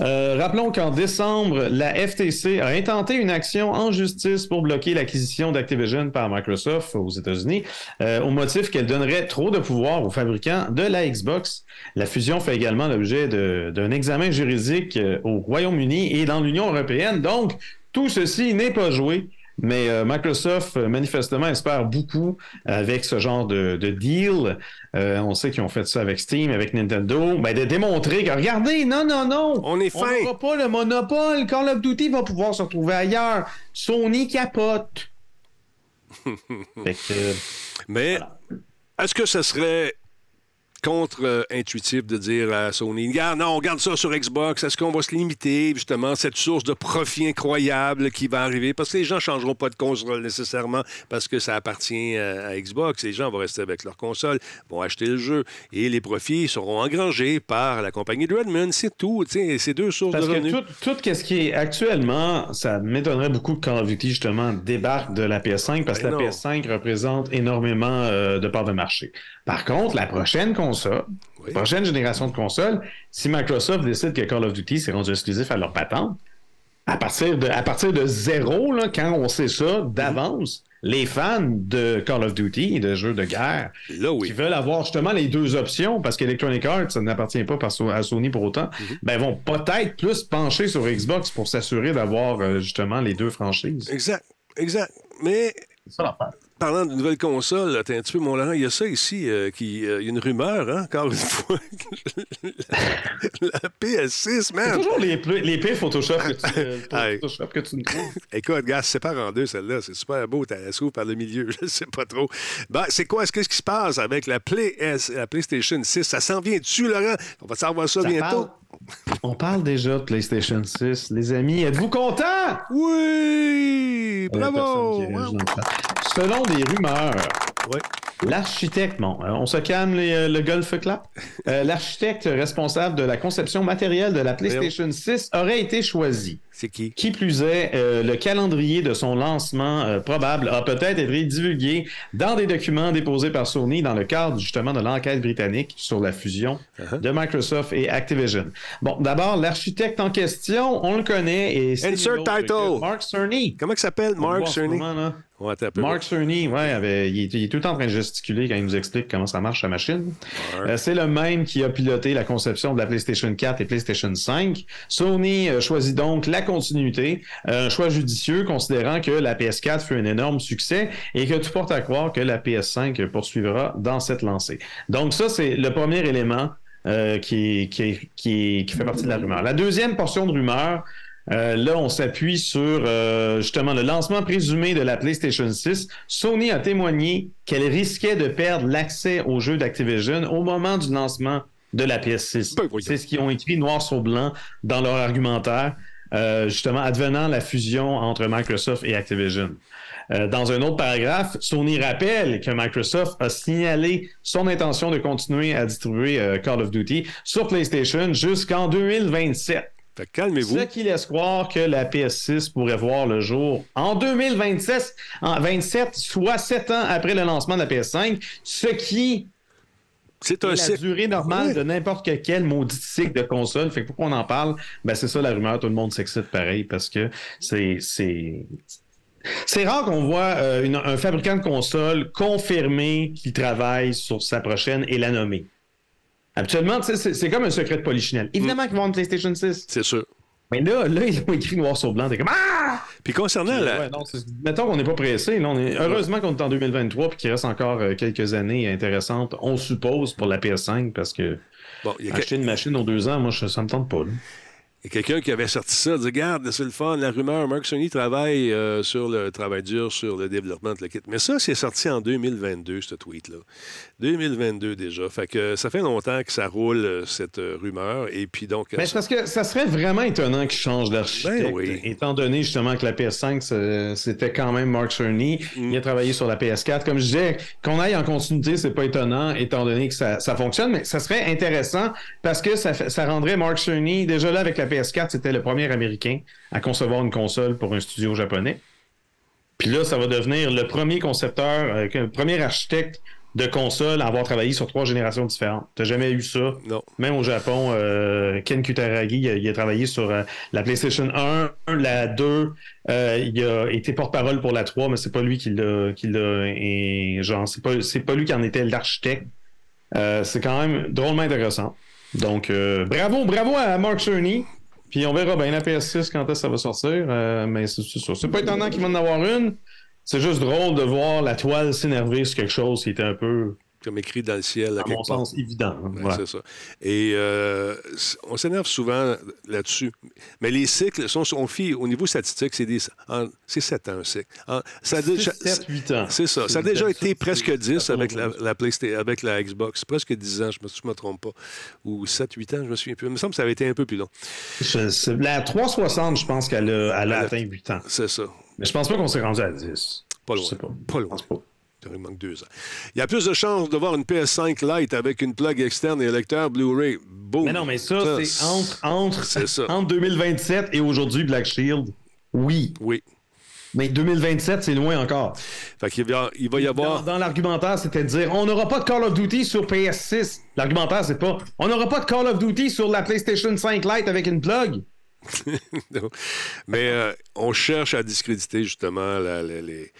Euh, rappelons qu'en décembre, la FTC a intenté une action en justice pour bloquer l'acquisition d'Activision par Microsoft aux États-Unis au motif qu'elle donnerait trop de pouvoir aux fabricants de la Xbox. La fusion fait également l'objet d'un examen juridique euh, au Royaume-Uni et dans l'Union européenne. Donc, tout ceci n'est pas joué. Mais euh, Microsoft, euh, manifestement, espère beaucoup avec ce genre de, deal. on sait qu'ils ont fait ça avec Steam, avec Nintendo. Ben, de démontrer que, regardez, non, non, non. On est fin. On pas le monopole. Call of Duty va pouvoir se retrouver ailleurs. Sony capote. Mais est-ce que ce serait contre-intuitif de dire à Sony, regarde, non, on garde ça sur Xbox. Est-ce qu'on va se limiter, justement, cette source de profit incroyable qui va arriver? Parce que les gens ne changeront pas de console nécessairement parce que ça appartient à Xbox. Les gens vont rester avec leur console, vont acheter le jeu et les profits seront engrangés par la compagnie de Redmond. C'est tout. C'est deux sources parce de revenus. Que tout, ce qui est actuellement, ça m'étonnerait beaucoup que Call of Duty, justement, débarque de la PS5 parce que ben la PS5 représente énormément euh, de parts de marché. Par contre, la prochaine console, la prochaine génération de consoles, si Microsoft décide que Call of Duty s'est rendu exclusif à leur patente, à partir de, à partir de zéro, là, quand on sait ça d'avance, les fans de Call of Duty et de jeux de guerre qui veulent avoir justement les deux options, parce qu'Electronic Arts, ça n'appartient pas à Sony pour autant, mhm. ben, vont peut-être plus pencher sur Xbox pour s'assurer d'avoir euh, justement les deux franchises. Exact, exact. Mais. Parlant de nouvelles consoles, t'es un petit peu, mon Laurent, il y a ça ici, euh, qui, euh, il y a une rumeur, hein, encore une fois. la, PS6, man. C'est toujours les, les pires Photoshop que tu, euh, Photoshop que tu me trouves. Écoute, gars, c'est pas en deux, celle-là. C'est super beau, t'as s'ouvre par le milieu, je sais pas trop. Ben, c'est quoi, qu'est-ce qui se passe avec la, la PlayStation 6? Ça s'en vient dessus, Laurent? On va savoir ça, bientôt. On parle déjà de PlayStation 6. Les amis, êtes-vous contents? Oui! Bravo! Selon des rumeurs, oui. L'architecte, bon, euh, on se calme euh, le golf clap. Euh, l'architecte responsable de la conception matérielle de la PlayStation 6 aurait été choisi. C'est qui? Qui plus est, le calendrier de son lancement probable a peut-être été divulgué dans des documents déposés par Sony dans le cadre justement de l'enquête britannique sur la fusion uh-huh. de Microsoft et Activision. Bon, d'abord, l'architecte en question, on le connaît et c'est Insert title. Mark Cerny. Comment il s'appelle, Mark Cerny? Mark Cerny, ouais, il, est, tout le temps en train de gesticuler quand il nous explique comment ça marche sa machine. Euh, c'est le même qui a piloté la conception de la PlayStation 4 et PlayStation 5. Sony euh, choisit donc la continuité, un choix judicieux considérant que la PS4 fut un énorme succès et que tout porte à croire que la PS5 poursuivra dans cette lancée. Donc ça, c'est le premier élément euh, qui, qui, qui, qui, fait partie de la rumeur. La deuxième portion de rumeur, euh, là, on s'appuie sur euh, justement le lancement présumé de la PlayStation 6. Sony a témoigné qu'elle risquait de perdre l'accès aux jeux d'Activision au moment du lancement de la PS6. Ben, C'est ce qu'ils ont écrit noir sur blanc dans leur argumentaire, euh, justement advenant la fusion entre Microsoft et Activision. dans un autre paragraphe, Sony rappelle que Microsoft a signalé son intention de continuer à distribuer Call of Duty sur PlayStation jusqu'en 2027 calmez-vous. Ce qui laisse croire que la PS6 pourrait voir le jour en 2027, en 27, soit sept ans après le lancement de la PS5, ce qui C'est un la cycle. durée normale de n'importe quel maudit cycle de console. Fait que pourquoi on en parle? Ben, c'est ça la rumeur. Tout le monde s'excite pareil parce que c'est. c'est... C'est rare qu'on voit euh, une- un fabricant de console confirmer qu'il travaille sur sa prochaine et la nommer. Habituellement, c'est c'est comme un secret de polichinelle. Évidemment qu'ils vont une PlayStation 6. C'est sûr. Mais là, là, ils l'ont écrit noir sur blanc. T'es comme Ah! Puis concernant la... Ouais, non, c'est- mettons qu'on n'est pas pressé. Là, on est... Heureusement qu'on est en 2023 puis qu'il reste encore euh, quelques années intéressantes, on suppose, pour la PS5 parce que Bon, il y a que- acheter une machine aux deux ans, moi, ça me tente pas. là. Quelqu'un qui avait sorti ça, dit Regarde, c'est le fun, la rumeur, Mark Sony travaille euh, sur le travail dur, sur le développement de la kit. Mais ça, c'est sorti en 2022, ce tweet-là. 2022 déjà. Fait que ça fait longtemps que ça roule, euh, cette euh, rumeur. Et puis donc. Mais parce que ça serait vraiment étonnant qu'ils changent d'architecte, Ben oui. étant donné justement que la PS5, c'est- c'était quand même Mark Cerny. Mm. Il a travaillé sur la PS4. Comme je disais, qu'on aille en continuité, c'est pas étonnant, étant donné que ça, ça fonctionne, mais ça serait intéressant parce que ça, ça rendrait Mark Cerny, déjà là avec la PS4, c'était le premier Américain à concevoir une console pour un studio japonais. Puis là, ça va devenir le premier concepteur, euh, le premier architecte de console à avoir travaillé sur trois générations différentes. T'as jamais eu ça? Non. Même au Japon, euh, Ken Kutaragi, il a, il a travaillé sur euh, la PlayStation 1, la 2. euh, il a été porte-parole pour la 3, mais c'est pas lui qui l'a, qui l'a, et genre, c'est pas, c'est pas lui qui en était l'architecte. Euh, c'est quand même drôlement intéressant. Donc, euh, bravo, bravo à Mark Cerny. Puis on verra bien la PS6 quand est-ce que ça va sortir. euh, mais c'est, ça. C'est pas étonnant qu'il va en avoir une. C'est juste drôle de voir la toile s'énerver sur quelque chose qui était un peu, Comme écrit dans le ciel. à à mon part. sens, évident. Ouais, Voilà. C'est ça. Et euh, on s'énerve souvent là-dessus. Mais les cycles, sont, on au niveau statistique, c'est des, en- c'est 7 ans un cycle. En- ça a déjà- 7, 8 ans. C'est ça. Ça a déjà été presque c'est- 10 ça avec la, tombe. la PlayStation, avec la Xbox. Presque 10 ans, je ne me, me trompe pas. Ou 7, 8 ans, je me souviens plus. Il me semble que ça avait été un peu plus long. Je- la 360, je pense qu'elle a, elle a Elle a- atteint 8 ans. C'est ça. Mais je pense pas qu'on s'est rendu à 10. Pas Je loin. sais pas. Pas Je loin. pense pas. Il manque deux ans. Il y a plus de chances de voir une PS5 Lite avec une plug externe et un lecteur Blu-ray. Boom. Mais non, mais ça, c'est entre, entre, ça. entre 2027 et aujourd'hui Black Shield. Oui. Oui. Mais 2027, c'est loin encore. Fait qu'il va, il va y Dans, avoir. dans l'argumentaire, c'était de dire on n'aura pas de Call of Duty sur PS6. L'argumentaire, c'est pas on n'aura pas de Call of Duty sur la PlayStation 5 Lite avec une plug. Mais euh, on cherche à discréditer justement la- la- les,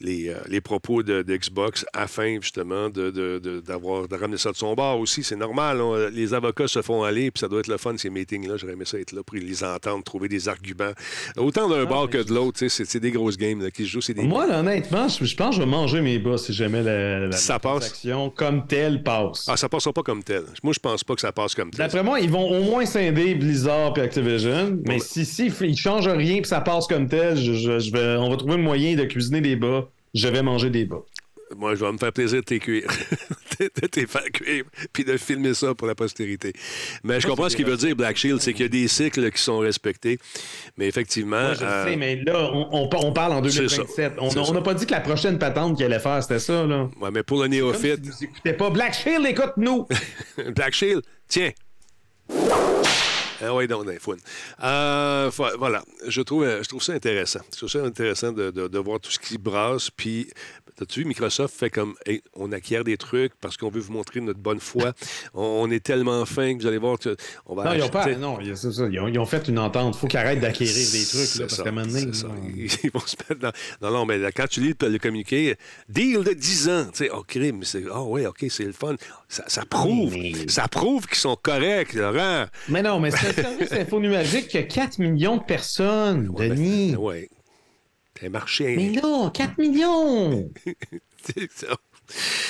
les, euh, les propos de, de Xbox afin justement de, d'avoir, de ramener ça de son bord aussi. C'est normal. on- les avocats se font aller, puis ça doit être le fun, ces meetings-là. J'aurais aimé ça être là pour les entendre, trouver des arguments. Autant d'un bord que de l'autre. C'est, c'est des grosses games là, qui se jouent. C'est des... Moi, là, honnêtement, je, je pense que je vais manger mes bas si jamais la, la, Ça la passe. transaction comme telle passe. Ah, ça passera pas comme tel. Moi, je pense pas que ça passe comme tel. D'après moi, ils vont au moins scinder Blizzard et Activision. Mais si, si ils changent rien et ça passe comme tel, je, je- je vais, on va trouver le moyen de cuisiner des bas. Je vais manger des bas. Moi, je vais me faire plaisir de t'es cuire. de t'es faire cuire, puis de filmer ça pour la postérité. Mais je comprends ce qu'il veut dire, Black Shield, c'est qu'il y a des cycles qui sont respectés. Mais effectivement. Moi, je euh, sais, mais là, on, on- on parle en C'est ça. 2027. On n'a pas dit que la prochaine patente qu'il allait faire, c'était ça. Là. ouais, mais pour le néophyte, Vous écoutez pas Black Shield, écoute-nous! Black Shield, tiens. Ah oui, donc, fun. Euh, vo- voilà, je trouve, euh, je trouve ça intéressant. Je trouve ça intéressant de, de- de voir tout ce qui brasse. Puis, as-tu vu, Microsoft fait comme, Hey, on acquiert des trucs parce qu'on veut vous montrer notre bonne foi. on, est tellement fin que vous allez voir que on va Non, ils ont pas. Non, il c'est ça. Ils ont, ils ont fait une entente. faut qu'ils arrêtent d'acquérir des trucs. C'est Là, parce ça, donné, ça. Ils vont se mettre dans. Non, non, mais là, quand tu lis le, le communiqué, deal de 10 ans, tu sais, oh, crime, c'est. Ah, oui, OK, c'est le fun. Ça, ça prouve. Mais- Ça prouve qu'ils sont corrects, Laurent. Mais non, mais c'est un service infonuagique qui a 4 millions de personnes, Ouais, ben, Denis. ouais. C'est un marché. Mais là, 4 millions! C'est ça.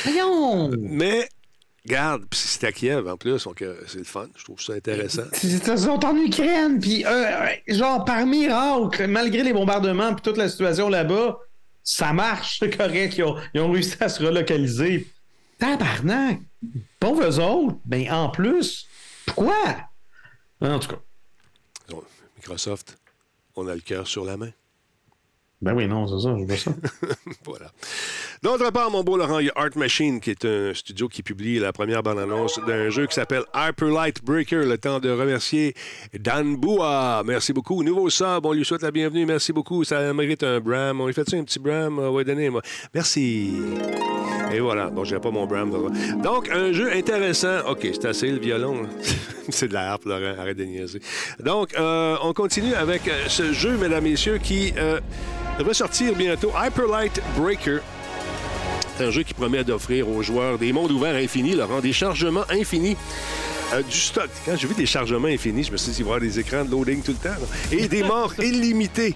Voyons! Mais, regarde, puis c'est à Kiev en plus, donc euh, c'est le fun. Je trouve ça intéressant. Ils sont en Ukraine, puis euh, euh, genre par miracle, malgré les bombardements puis toute la situation là-bas, ça marche, c'est correct. Ils ont, ils ont réussi à se relocaliser. Tabarnak! Pauvres autres, ben en plus, pourquoi? En tout cas. Microsoft, on a le cœur sur la main. Ben oui, non, c'est ça, je vois ça. Voilà. D'autre part, mon beau Laurent, il y a Art Machine, qui est un studio qui publie la première bande-annonce d'un jeu qui s'appelle Hyper Light Breaker. Le temps de remercier Dan Boua. Merci beaucoup. Nouveau sub, on lui souhaite la bienvenue. Merci beaucoup. Ça mérite un Bram. On lui fait ça un petit Bram? On va donner. moi. Merci. Et voilà. Bon, j'ai pas mon Bram. Donc, un jeu intéressant. OK, c'est assez le violon. c'est de la harpe, Laurent. Arrête de niaiser. Donc, euh, on continue avec euh, ce jeu, mesdames, messieurs, qui euh, devrait sortir bientôt. Hyperlight Breaker. C'est un jeu qui promet d'offrir aux joueurs des mondes ouverts infinis, Laurent, des chargements infinis. Euh, du stock. Quand j'ai vu des chargements infinis, je me suis dit, il va y avoir des écrans de loading tout le temps. là. Et des morts illimitées.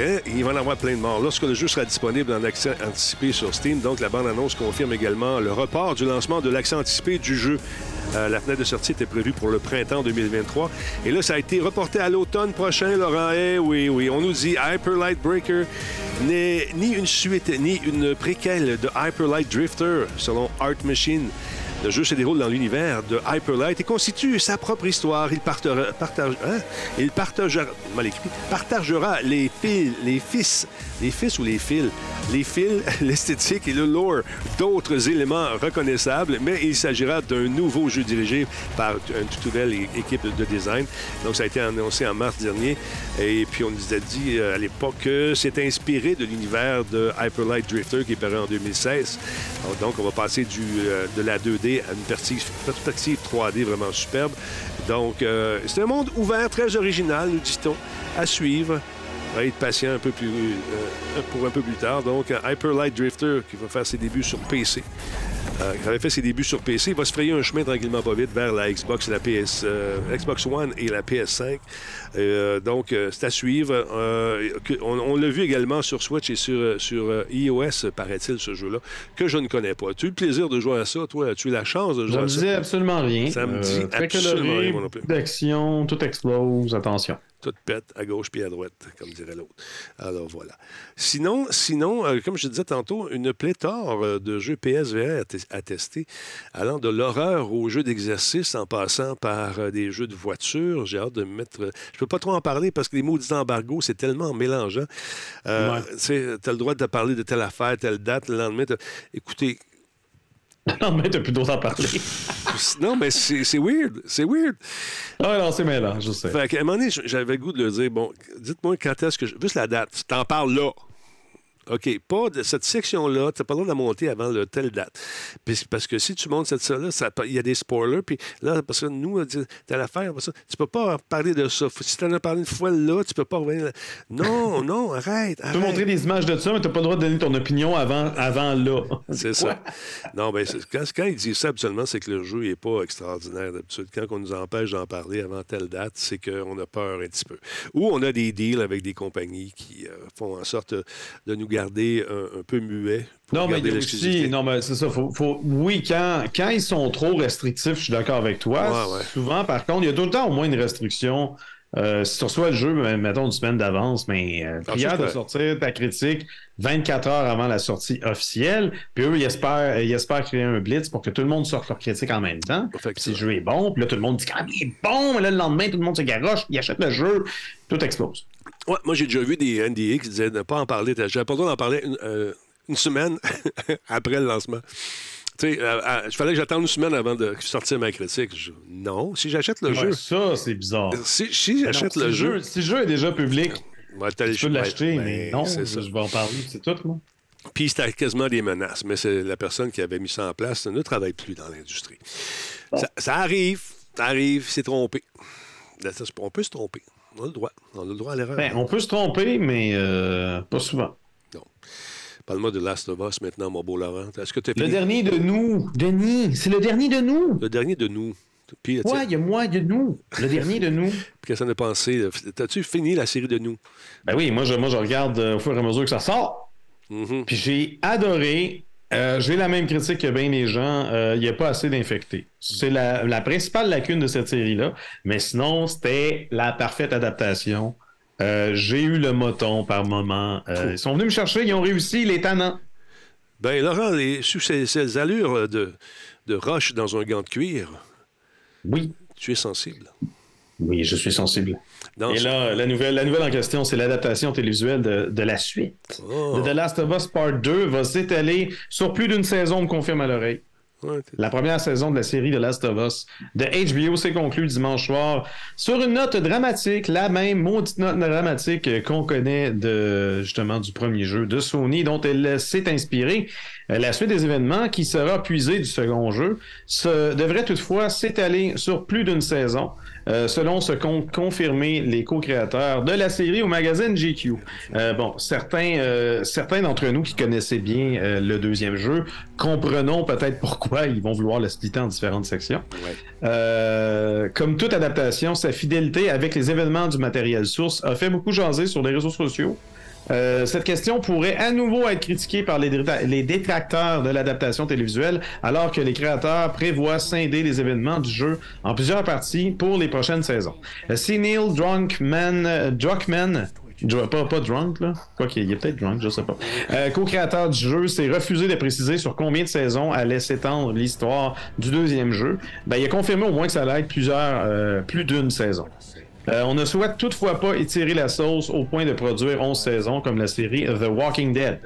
Hein, Il va en avoir plein de morts. Lorsque le jeu sera disponible en accès anticipé sur Steam, donc la bande-annonce confirme également le report du lancement de l'accès anticipé du jeu. Euh, la fenêtre de sortie était prévue pour le printemps 2023. Et là, ça a été reporté à l'automne prochain, Laurent. Eh oui, oui. On nous dit Hyper Light Breaker n'est ni une suite, ni une préquelle de Hyper Light Drifter, selon Art Machine. Le jeu se déroule dans l'univers de Hyperlight et constitue sa propre histoire. Il, partera- hein? Partagera, les fils, les fils, les fils ou les fils, les fils, l'esthétique et le lore d'autres éléments reconnaissables, mais il s'agira d'un nouveau jeu dirigé par une toute nouvelle équipe de design. Donc, ça a été annoncé en mars dernier. Et puis, on nous a dit euh, à l'époque que c'est inspiré de l'univers de Hyperlight Drifter qui est paru en 2016. Donc, on va passer du, euh, de la 2D à une perspective, perspective 3D vraiment superbe. Donc, euh, c'est un monde ouvert, très original, nous dit-on, à suivre. Va être patient un peu plus, euh, pour un peu plus tard. Donc, Hyper Light Drifter qui va faire ses débuts sur PC. Euh, qui avait fait ses débuts sur PC, il va se frayer un chemin tranquillement pas vite vers la Xbox, la PS, euh, Xbox One et la PS5. Euh, donc, c'est à suivre. On on l'a vu également sur Switch et sur, sur iOS, paraît-il, ce jeu-là, que je ne connais pas. As-tu eu le plaisir de jouer à ça, toi? As-tu eu la chance de jouer Ça à me ça? disait absolument rien. Ça me dit absolument rien. D'action, tout explose, attention. Tout pète à gauche puis à droite, comme dirait l'autre. Alors voilà. Sinon, sinon euh, comme je disais tantôt, une pléthore euh, de jeux PSVR à, te- à tester, allant de l'horreur aux jeux d'exercice en passant par euh, des jeux de voiture. J'ai hâte de me mettre. Je peux pas trop en parler parce que les maudits embargos, c'est tellement mélangeant. Euh, Ouais. Tu as le droit de parler de telle affaire, telle date, le lendemain. Écoutez, Non, mais t'as plus d'autre à parler. non, mais c'est weird. C'est weird. Ah non, c'est mêlant, je sais. Fait qu'à un moment donné, j'avais le goût de leur dire bon, dites-moi quand est-ce que. Je... Juste la date. Tu t'en parles là. OK, pas de cette section-là, tu n'as pas le droit de la monter avant le telle date. Puis- parce que si tu montes cette section-là, peut- il y a des spoilers. Puis là, parce que nous, dit, t'as l'affaire, tu peux pas parler de ça. Si tu en as parlé une fois là, tu peux pas revenir. là. Non, non, arrête. Tu peux montrer des images de ça, mais t'as pas le droit de donner ton opinion avant, avant là. C'est ça. Non, ben, quand, quand ils disent ça, habituellement, c'est que le jeu n'est pas extraordinaire d'habitude. Quand on nous empêche d'en parler avant telle date, c'est qu'on a peur un petit peu. Ou on a des deals avec des compagnies qui euh, font en sorte de nous garder un, un peu pour Non, mais aussi, non, mais c'est ça. Faut, faut- oui, quand, quand ils sont trop restrictifs, je suis d'accord avec toi. Ouais, ouais. Souvent, par contre, il y a tout le temps au moins une restriction. Euh, si tu reçois le jeu, mettons une semaine d'avance, mais euh, Ah, prière de sortir ta critique 24 heures avant la sortie officielle. Puis eux, ils espèrent, ils espèrent créer un blitz pour que tout le monde sorte leur critique en même temps. Puis si le jeu est bon, puis là, tout le monde dit quand il est bon, mais là, le lendemain, tout le monde se garoche, il achète le jeu, tout explose. Ouais, moi, j'ai déjà vu des NDA qui disaient de ne pas en parler. J'avais pas le droit d'en parler une, euh, une semaine après le lancement. Tu sais, euh, euh, il fallait que j'attende une semaine avant de sortir ma critique. Je- non, si j'achète le Ouais, jeu, ça, c'est bizarre. si, si j'achète le si jeu, Si le jeu est déjà public, tu peux l'acheter, ben, mais non, c'est je, ça. je vais en parler, c'est tout, moi. Puis c'était quasiment des menaces, mais c'est la personne qui avait mis ça en place ne travaille plus dans l'industrie. Ça, ça arrive, ça arrive, c'est trompé. Là, ça, On peut se tromper. On a le droit. On a le droit à l'erreur. Ben, on peut se tromper, mais euh, pas souvent. Parle-moi de Last of Us maintenant, mon beau Laurent. Est-ce que as Le dernier de nous, Denis, c'est le dernier de nous. Le dernier de nous. Puis, Ouais, il y a moi, il y a nous. Le dernier de nous. qu'est-ce qu'on a pensé? T'as-tu fini la série de nous? Ben oui, moi je, moi, je regarde euh, au fur et à mesure que ça sort. Mhm. Puis j'ai adoré. Euh, j'ai la même critique que bien les gens. Euh, Il n'y a pas assez d'infectés. C'est la, la principale lacune de cette série-là. Mais sinon, c'était la parfaite adaptation. Euh, j'ai eu le moton par moment. Ils sont venus me chercher, ils ont réussi, les tannants. Ben, Laurent, les, sous ces, ces allures de, de roche dans un gant de cuir, Oui. tu es sensible. Oui, je suis sensible. Et là, la nouvelle, la nouvelle en question, c'est l'adaptation télévisuelle de, de la suite. Oh. De The Last of Us Part 2 va s'étaler sur plus d'une saison, me confirme à l'oreille. Ouais, La première saison de la série The Last of Us de HBO s'est conclue dimanche soir sur une note dramatique, la même maudite note dramatique qu'on connaît de justement du premier jeu de Sony, dont elle s'est inspirée. Euh, La suite des événements, qui sera puisée du second jeu, se- devrait toutefois s'étaler sur plus d'une saison, euh, selon ce qu'ont confirmé les co-créateurs de la série au magazine GQ. Euh, bon, certains, euh, certains d'entre nous qui connaissaient bien le deuxième jeu comprenons peut-être pourquoi ils vont vouloir le splitter en différentes sections. Ouais. Comme toute adaptation, sa fidélité avec les événements du matériel source a fait beaucoup jaser sur les réseaux sociaux. Euh, cette question pourrait à nouveau être critiquée par les, détra- les détracteurs de l'adaptation télévisuelle, alors que les créateurs prévoient scinder les événements du jeu en plusieurs parties pour les prochaines saisons. Euh, Si Neil Drunkman, Druckmann Dr- pas, pas drunk, là. Quoi qu'il ait peut-être drunk, je sais pas. Euh, Co-créateur du jeu s'est refusé de préciser sur combien de saisons allait s'étendre l'histoire du deuxième jeu. Ben, il a confirmé au moins que ça allait être plusieurs, euh, plus d'une saison. Euh, on ne souhaite toutefois pas étirer la sauce au point de produire 11 saisons comme la série The Walking Dead.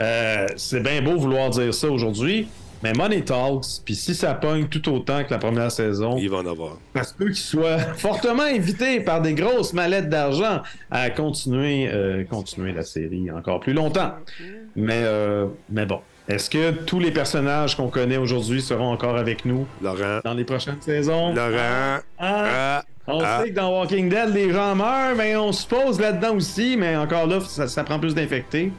Euh, c'est bien beau vouloir dire ça aujourd'hui, mais Money Talks, puis si ça pogne tout autant que la première saison, Il va en avoir. ça se peut qu'il soit fortement invité par des grosses mallettes d'argent à continuer, euh, continuer la série encore plus longtemps. Mais, mais bon, est-ce que tous les personnages qu'on connaît aujourd'hui seront encore avec nous Laurent. dans les prochaines saisons? Laurent. Ah, Ah, on ah. sait que dans Walking Dead, les gens meurent, mais on se pose là-dedans aussi, mais encore là, ça, ça prend plus d'infectés.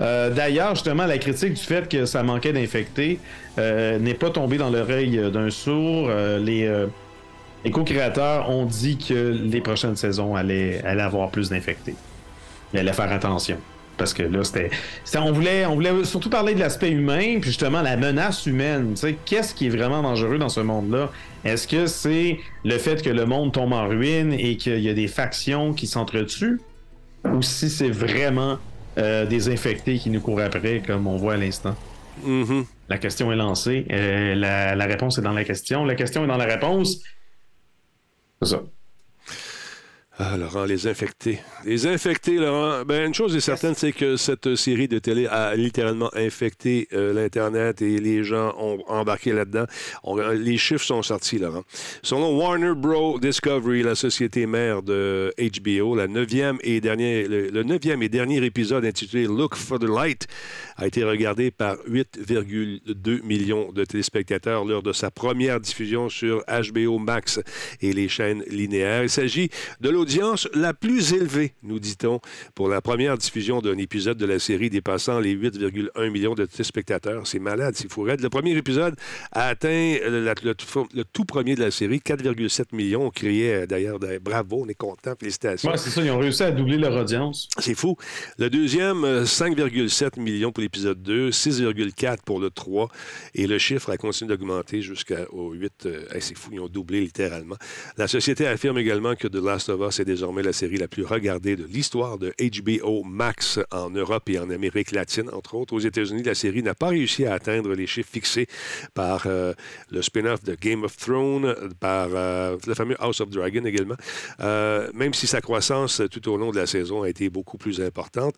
Euh, D'ailleurs, justement, la critique du fait que ça manquait d'infectés euh, n'est pas tombée dans l'oreille d'un sourd. Euh, les, les co-créateurs ont dit que les prochaines saisons allaient, allaient avoir plus d'infectés. Ils allaient faire attention. Parce que là, c'était. On voulait, on voulait surtout parler de l'aspect humain, puis justement la menace humaine. Tu sais, qu'est-ce qui est vraiment dangereux dans ce monde-là? Est-ce que c'est le fait que le monde tombe en ruine et qu'il y a des factions qui s'entretuent? Ou si c'est vraiment euh, des infectés qui nous courent après, comme on voit à l'instant? Mhm. La question est lancée. Euh, la, la réponse est dans la question. La question est dans la réponse. C'est ça. Ah, Laurent, les infectés. Les infectés, Laurent. Ben, une chose est certaine, c'est que cette série de télé a littéralement infecté euh, l'Internet et les gens ont embarqué là-dedans. Les chiffres sont sortis, Laurent. Selon Warner Bros. Discovery, la société mère de HBO, la neuvième et dernier, le neuvième et dernier épisode intitulé Look for the Light a été regardé par 8,2 millions de téléspectateurs lors de sa première diffusion sur HBO Max et les chaînes linéaires. Il s'agit de l'audience la plus élevée, nous dit-on, pour la première diffusion d'un épisode de la série dépassant les 8,1 millions de téléspectateurs. C'est malade, c'est fou. Le premier épisode a atteint le, la- le tout- le tout premier de la série, 4,7 millions. On criait euh, d'ailleurs bravo, on est content, félicitations. Ouais, c'est ça. Ils ont réussi à doubler leur audience. C'est fou. Le deuxième, euh, 5,7 millions pour l'épisode 2, 6,4 pour le 3. Et le chiffre a continué d'augmenter jusqu'au 8. euh, c'est fou, ils ont doublé littéralement. La société affirme également que The Last of Us est désormais la série la plus regardée de l'histoire de HBO Max en Europe et en Amérique latine, entre autres. Aux États-Unis, la série n'a pas réussi à atteindre les chiffres fixés par euh, le spin-off de Game of Thrones, par euh, le fameux House of Dragon également, Euh, même si sa croissance tout au long de la saison a été beaucoup plus importante.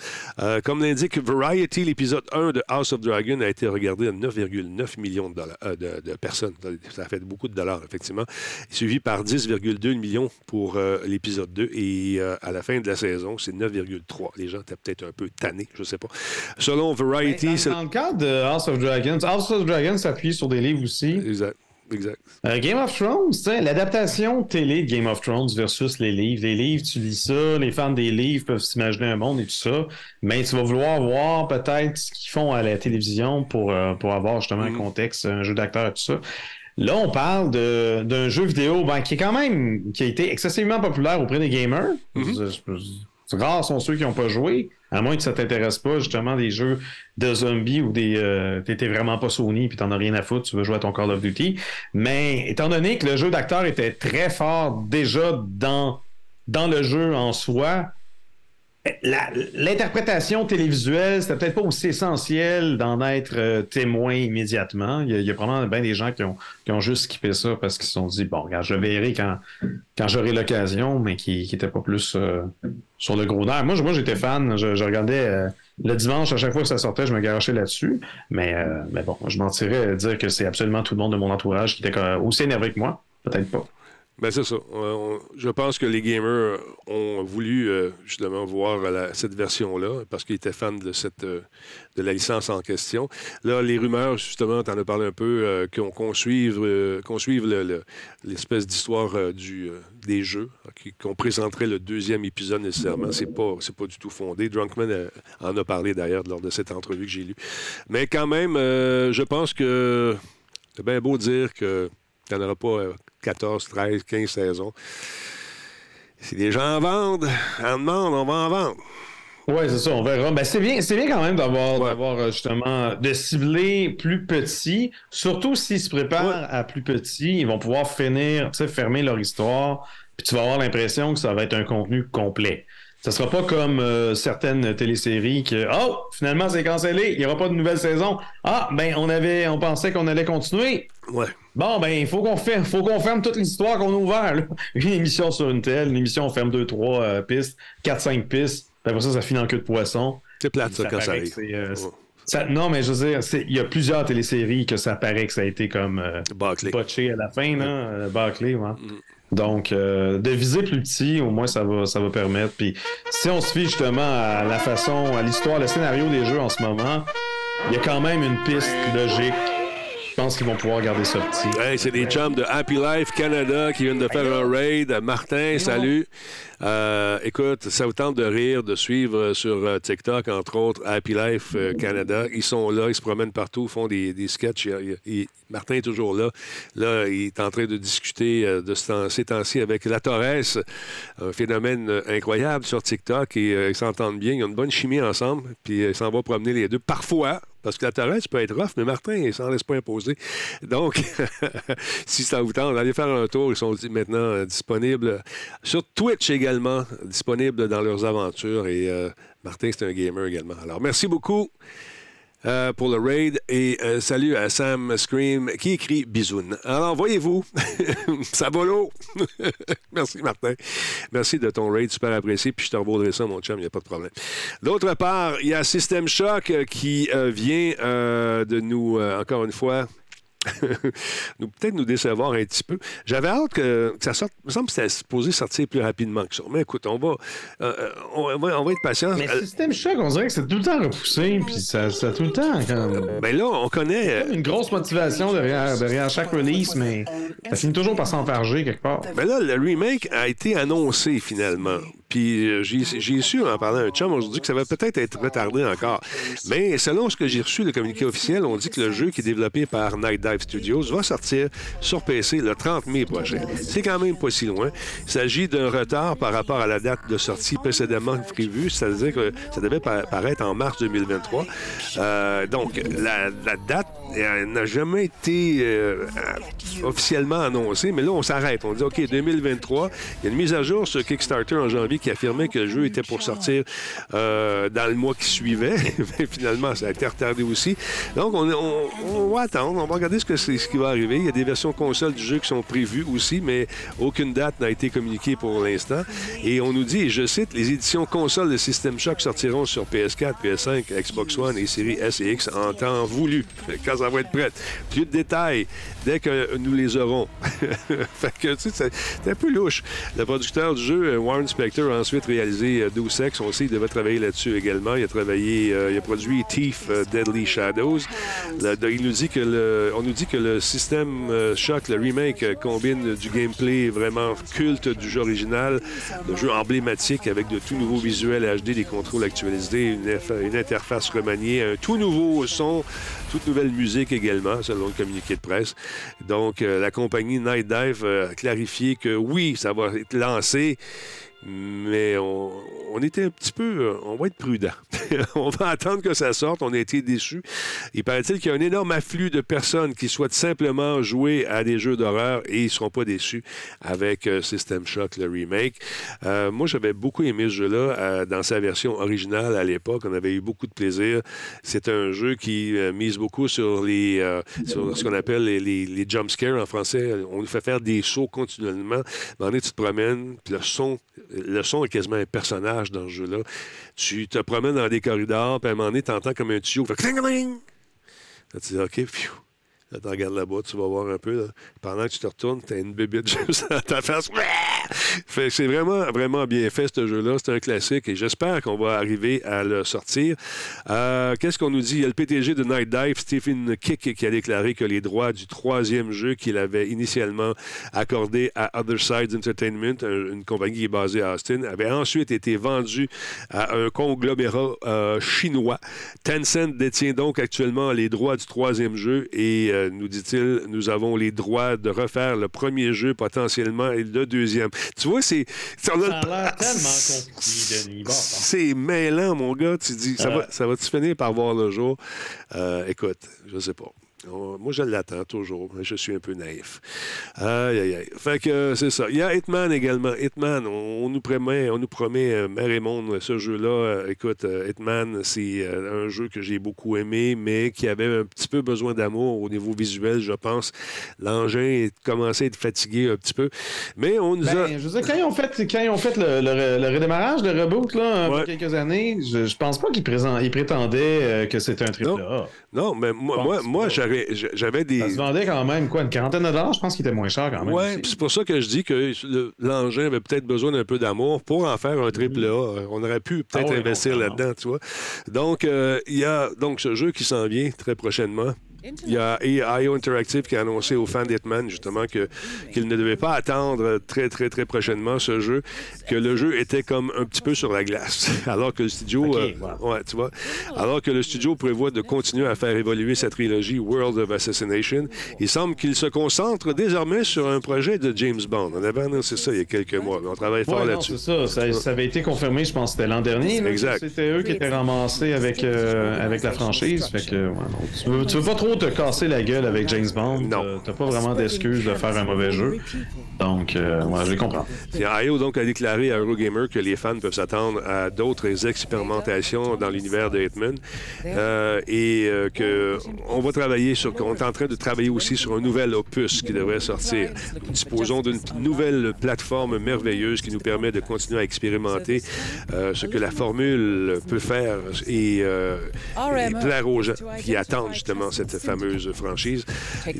Comme l'indique Variety, l'épisode 1 de House of Dragon a été regardé à 9,9 millions de, dollars, euh, de, de personnes. Ça a fait beaucoup de dollars, effectivement. Suivi par 10,2 millions pour euh, l'épisode 2. Et euh, à la fin de la saison, c'est 9,3. Les gens étaient peut-être un peu tannés, je ne sais pas. Selon Variety, Dans, c'est... dans le cadre de House of Dragons, House of Dragons s'appuie sur des livres aussi. Exact. Exact. Euh, Game of Thrones, l'adaptation télé de Game of Thrones versus les livres. Les livres, tu lis ça, les fans des livres peuvent s'imaginer un monde et tout ça, mais tu vas vouloir voir peut-être ce qu'ils font à la télévision pour, euh, pour avoir justement un contexte, un jeu d'acteur et tout ça. Là, on parle de- d'un jeu vidéo ben, qui est quand même, qui a été excessivement populaire auprès des gamers. Je- je- C'est rare sont ceux qui n'ont pas joué, à moins que ça t'intéresse pas, justement, des jeux de zombies ou des. Euh, T'étais vraiment pas Sony puis t'en as rien à foutre, tu veux jouer à ton Call of Duty. Mais étant donné que le jeu d'acteur était très fort déjà dans, dans le jeu en soi, l'interprétation télévisuelle, c'était peut-être pas aussi essentiel d'en être euh, témoin immédiatement. Il y, a, il y a probablement bien des gens qui ont, qui ont juste skippé ça parce qu'ils se sont dit, bon, regarde, je verrai quand, quand j'aurai l'occasion, mais qui n'étaient pas plus euh, sur le gros nerf. Moi, moi j'étais fan. Je, je regardais euh, le dimanche, à chaque fois que ça sortait, je me garochais là-dessus. Mais, euh, mais bon, je mentirais à dire que c'est absolument tout le monde de mon entourage qui était comme- aussi énervé que moi. Peut-être pas. Ben c'est ça. On- je pense que les gamers ont voulu euh, justement voir la- cette version-là parce qu'ils étaient fans de cette euh, de la licence en question. Là, les rumeurs, justement, tu en as parlé un peu, euh, qu'on qu'on suive, euh, suive le- l'espèce d'histoire euh, du, euh, des jeux, euh, qu'on présenterait le deuxième épisode nécessairement. C'est pas, c'est pas du tout fondé. Drunkman euh, en a parlé d'ailleurs lors de cette entrevue que j'ai lue. Mais quand même, euh, je pense que c'est bien beau dire que n'y en aura pas euh, 14, 13, 15 saisons. Si les gens en vendent, en demandent, on va en vendre. Oui, c'est ça, on verra. Ben, c'est bien, c'est bien quand même d'avoir, Ouais. d'avoir euh, justement de cibler plus petit, surtout s'ils se préparent à plus petit, ils vont pouvoir finir, tu sais, fermer leur histoire, puis tu vas avoir l'impression que ça va être un contenu complet. Ça sera pas comme euh, certaines téléséries que oh finalement c'est cancellé, il n'y aura pas de nouvelle saison. Ah ben on avait, on pensait qu'on allait continuer. Ouais. Bon, ben, il faut qu'on ferme, faut qu'on ferme toute l'histoire qu'on a ouverte. Une émission sur une telle, une émission, on ferme deux, trois euh, pistes, quatre, cinq pistes. Puis après ça, ça finit en queue de poisson. C'est plate, ça, Ça quand ça arrive. euh, Ouais. Ça- non, mais je veux dire, il y a plusieurs téléséries que ça paraît que ça a été comme botché à la fin, là, bâclé, ouais. Donc, euh, de viser plus petit, au moins, ça va, ça va permettre. Puis, si on se fie justement à la façon, à l'histoire, le scénario des jeux en ce moment, il y a quand même une piste logique. Je pense qu'ils vont pouvoir garder ça c'est des chums de Happy Life Canada qui viennent de faire un raid. Martin, salut. Euh, écoute, ça vous tente de rire, de suivre sur euh, TikTok, entre autres, Happy Life euh, Canada. Ils sont là, ils se promènent partout, font des, des sketchs. Martin est toujours là. Là, il est en train de discuter de ces temps-ci avec La Torres, un phénomène incroyable sur TikTok. Et ils s'entendent bien, ils ont une bonne chimie ensemble. Puis ils s'en vont promener les deux. Parfois, parce que la Torres peut être rough, mais Martin, il s'en laisse pas imposer. Donc, si ça vous tente, allez faire un tour. Ils sont maintenant euh, disponibles sur Twitch également, disponibles dans leurs aventures. Et euh, Martin, c'est un gamer également. Alors, merci beaucoup. Euh, pour le raid et euh, salut à Sam Scream qui écrit bisoun. Alors, voyez-vous, ça va l'eau. Merci, Martin. Merci de ton raid, super apprécié. Puis je te revaudrai ça, mon chum, il n'y a pas de problème. D'autre part, il y a System Shock qui euh, vient de nous, encore une fois, nous peut-être nous décevoir un petit peu. J'avais hâte que, que ça sorte. Il me semble que c'était supposé sortir plus rapidement que ça. Mais écoute, on va, euh, euh, on, va, on va être patient. Mais Euh, Système Shock, on dirait que c'est tout le temps repoussé, puis ça, ça tout le temps comme... ben là, on connaît. euh, une grosse motivation derrière, derrière chaque release, mais ça finit toujours par s'enfarger quelque part. Ben là, le remake a été annoncé finalement. Puis euh, j'ai su en parlant à un chum aujourd'hui que ça va peut-être être retardé encore. Mais selon ce que j'ai reçu, le communiqué officiel, on dit que le jeu qui est développé par Night Dive Studios va sortir sur PC le 30 mai prochain. C'est quand même pas si loin. Il s'agit d'un retard par rapport à la date de sortie précédemment prévue, c'est-à-dire que ça devait pa- paraître en mars 2023. Euh, donc, la date elle n'a jamais été euh, officiellement annoncée, mais là, on s'arrête. On dit, OK, 2023, il y a une mise à jour sur Kickstarter en janvier qui affirmait que le jeu était pour sortir euh, dans le mois qui suivait. mais finalement, ça a été retardé aussi. Donc, on, on- va attendre. On va regarder ce, que qui va arriver. Il y a des versions console du jeu qui sont prévues aussi, mais aucune date n'a été communiquée pour l'instant. Et on nous dit, et je cite, les éditions console de System Shock sortiront sur PS4, PS5, Xbox One et séries S et X en temps voulu, ça va être prêt. Plus de détails dès que nous les aurons. fait que, tu sais, c'est un peu louche. Le producteur du jeu, euh, Warren Spector, a ensuite réalisé euh, Deus Ex. On sait qu'il devait travailler là-dessus également. Il a travaillé, euh, il a produit Thief, euh, Deadly Shadows. Il nous dit que le, on nous dit que le système euh, Shock, le remake, euh, combine du gameplay vraiment culte du jeu original, le jeu emblématique avec de tout nouveaux visuels HD, des contrôles actualisés, une interface remaniée, un tout nouveau son, toute nouvelle musique également, selon le communiqué de presse. Donc, euh, la compagnie Night Dive euh, a clarifié que oui, ça va être lancé, Mais on, on était un petit peu. euh, On va être prudent. on va attendre que ça sorte. On a été déçus. Il paraît-il qu'il y a un énorme afflux de personnes qui souhaitent simplement jouer à des jeux d'horreur et ils ne seront pas déçus avec euh, System Shock, le remake. Euh, moi, j'avais beaucoup aimé ce jeu-là dans sa version originale à l'époque. On avait eu beaucoup de plaisir. C'est un jeu qui mise beaucoup sur les sur ce qu'on appelle les, les, en français. On nous fait faire des sauts continuellement. À tu te promènes, puis le son, le son est quasiment un personnage dans ce jeu-là. Tu te promènes dans des corridors, puis à un moment donné, tu entends comme un tuyau. Tu dis, OK. Là, tu regardes là-bas, tu vas voir un peu. là. Pendant que tu te retournes, tu as une bébite juste à ta face. C'est vraiment, vraiment bien fait, ce jeu-là. C'est un classique et j'espère qu'on va arriver à le sortir. Euh, Qu'est-ce qu'on nous dit? Il y a le PTG de Night Dive, Stephen Kick, qui a déclaré que les droits du troisième jeu qu'il avait initialement accordé à Other Sides Entertainment, un- une compagnie qui est basée à Austin, avaient ensuite été vendus à un conglomérat euh, chinois. Tencent détient donc actuellement les droits du troisième jeu et, euh, nous dit-il, nous avons les droits de refaire le premier jeu potentiellement et le deuxième. Tu vois, c'est... Ça a l'air tellement compliqué, Denis. Bon, c'est mêlant, mon gars. Tu dis, ça, Euh. ça va-tu finir par voir le jour? Euh, écoute, je sais pas. On- Moi, je l'attends toujours, mais je suis un peu naïf. Aïe, aïe, aïe. Fait que euh, c'est ça. Il y a Hitman également. Hitman, on, on nous promet, on nous promet, euh, Mère et Monde, ce jeu-là. euh, écoute, euh, Hitman, c'est euh, un jeu que j'ai beaucoup aimé, mais qui avait un petit peu besoin d'amour au niveau visuel, je pense. L'engin est commencé à être fatigué un petit peu. Mais on nous a. Ben, je veux dire, quand ils ont fait, quand ils ont fait le, le- le redémarrage, le reboot, là, Ouais. a quelques années, je, je pense pas qu'ils prétendaient euh, que c'était un triple Non. A. Non, mais moi, moi. Moi j'avais j'avais des. Ça se vendait quand même, quoi, une quarantaine de dollars? Je pense qu'il était moins cher quand même. Oui, c'est pour ça que je dis que le- l'engin avait peut-être besoin d'un peu d'amour pour en faire un triple A. Euh, On aurait pu peut-être Ah investir là-dedans, tu vois. Donc, euh, il y a donc ce jeu qui s'en vient très prochainement. Il y a IO Interactive qui a annoncé aux fans d'Hitman, justement, que- qu'ils ne devaient pas attendre très, très, très prochainement ce jeu, que le jeu était comme un petit peu sur la glace. Alors que le studio. Euh, wow. ouais, tu vois. Alors que le studio prévoit de continuer à faire évoluer sa trilogie World of Assassination, il semble qu'il se concentre désormais sur un projet de James Bond. On avait annoncé ça il y a quelques mois. mais On travaille fort Ouais, là-dessus. c'est ça. ça. ça avait été confirmé, je pense que c'était l'an dernier. Exact. C'était eux qui étaient ramassés avec, euh, avec la franchise. Fait que, ouais, non, tu, veux, tu veux pas trop te casser la gueule avec James Bond. Non. T'as- T'as pas vraiment d'excuse de faire un mauvais jeu. Donc, euh, ouais, je comprends. IO donc a déclaré à Eurogamer que les fans peuvent s'attendre à d'autres expérimentations dans l'univers de Hitman euh, et euh, que on va travailler sur qu'on est en train de travailler aussi sur un nouvel opus qui devrait sortir. Nous disposons d'une nouvelle plateforme merveilleuse qui nous permet de continuer à expérimenter euh, ce que la formule peut faire et, euh, et plaire aux gens qui attendent justement cette fameuse franchise.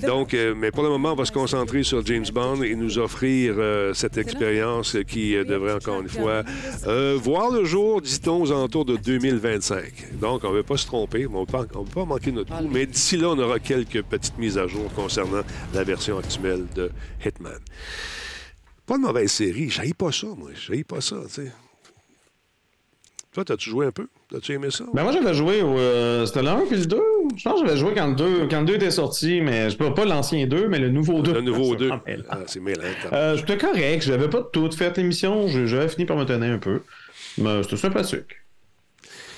Donc, euh, mais pour le moment, on va se concentrer sur James Bond et nous offrir euh, cette expérience qui euh, devrait encore une fois euh, voir le jour, dit-on, aux alentours de 2025. Donc, on ne veut pas se tromper, on ne veut pas manquer notre coup. Mais d'ici là, on aura quelques petites mises à jour concernant la version actuelle de Hitman. Pas de mauvaise série, je pas ça, moi. Je pas ça, tu sais. Toi, t'as-tu joué un peu? T'as-tu aimé ça? Ben moi j'avais joué au. euh, c'était le 1 puis le 2. Je pense que j'avais joué quand le 2, quand le 2 était sorti, mais je peux pas l'ancien 2, mais le nouveau 2. le nouveau C'est 2. vraiment mêlant. Ah, c'est mêlant. Euh, J'étais correct, j'avais pas tout fait l'émission, je- j'avais fini par me tenir un peu. Mais c'était sympathique.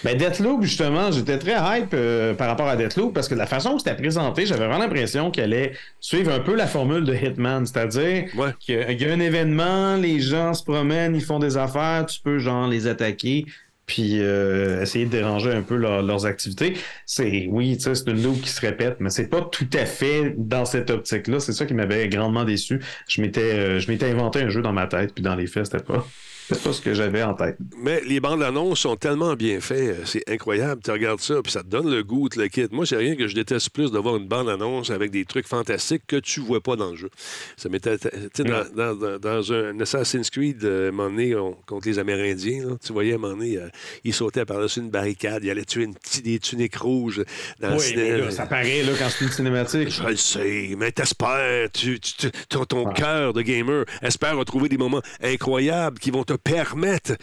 Ben Deathloop, justement, j'étais très hype euh, par rapport à Deathloop parce que la façon que c'était présenté, j'avais vraiment l'impression qu'elle allait suivre un peu la formule de Hitman, c'est-à-dire Ouais. qu'il y a un événement, les gens se promènent, ils font des affaires, tu peux genre les attaquer puis euh, essayer de déranger un peu leur- leurs activités. C'est oui, c'est une loupe qui se répète, mais c'est pas tout à fait dans cette optique-là. C'est ça qui m'avait grandement déçu. Je m'étais, euh, je m'étais inventé un jeu dans ma tête, puis dans les faits, c'était pas, c'était pas ce que j'avais en tête. Mais les bandes annonces sont tellement bien faites, euh, c'est incroyable. Tu regardes ça, puis ça te donne le goût, le quitte. Moi, c'est rien que je déteste plus de voir une bande annonce avec des trucs fantastiques que tu vois pas dans le jeu. Ça m'était, tu sais, dans, dans- un Assassin's Creed, euh, à un moment donné, on- contre les Amérindiens, là, tu voyais à un moment donné, euh, ils sautaient par-dessus une barricade, ils allaient tuer une petite, des tuniques rouges dans le Oui, cinéma. là, ça paraît là, quand c'est une cinématique. Je le sais, mais t'espères, tu, tu- tu- ton, ton cœur de gamer espère retrouver des moments incroyables qui vont te permettre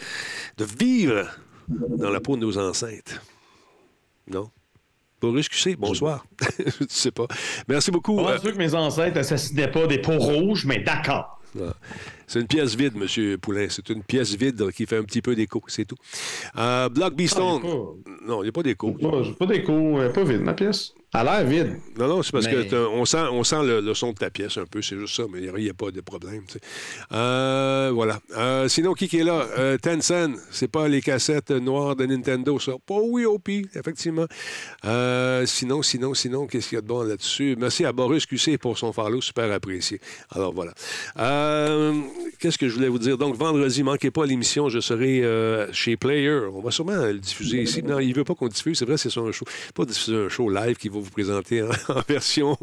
de vivre dans la peau de nos ancêtres. Non? Boris QC, bonsoir. tu sais pas. Merci beaucoup. Euh, sûr que mes ancêtres assassinaient pas des peaux rouges, mais d'accord. Ah. C'est une pièce vide, M. Poulain. C'est une pièce vide qui fait un petit peu d'écho, c'est tout. Euh, Block Beastone. Ah, il y a pas- Non, il n'y a pas d'écho. Pas, pas d'écho, euh, pas vide, ma pièce. A l'air vide. Non, non, c'est parce Mais- que on sent, on sent le, le son de ta pièce un peu, c'est juste ça, mais il n'y a, pas de problème. Euh, voilà. Euh, sinon, qui qui est là? Euh, Tencent, c'est pas les cassettes noires de Nintendo, ça. Pas oui, OP, effectivement. Euh, sinon, sinon, sinon, qu'est-ce qu'il y a de bon là-dessus? Merci à Boris QC pour son follow, super apprécié. Alors voilà. Qu'est-ce que je voulais vous dire? Donc, vendredi, manquez pas l'émission, je serai chez Player. On va sûrement le diffuser ici. Non, il veut pas qu'on diffuse, c'est vrai, c'est sur un show. Pas diffuser un show live qui va vous présenter en, en version,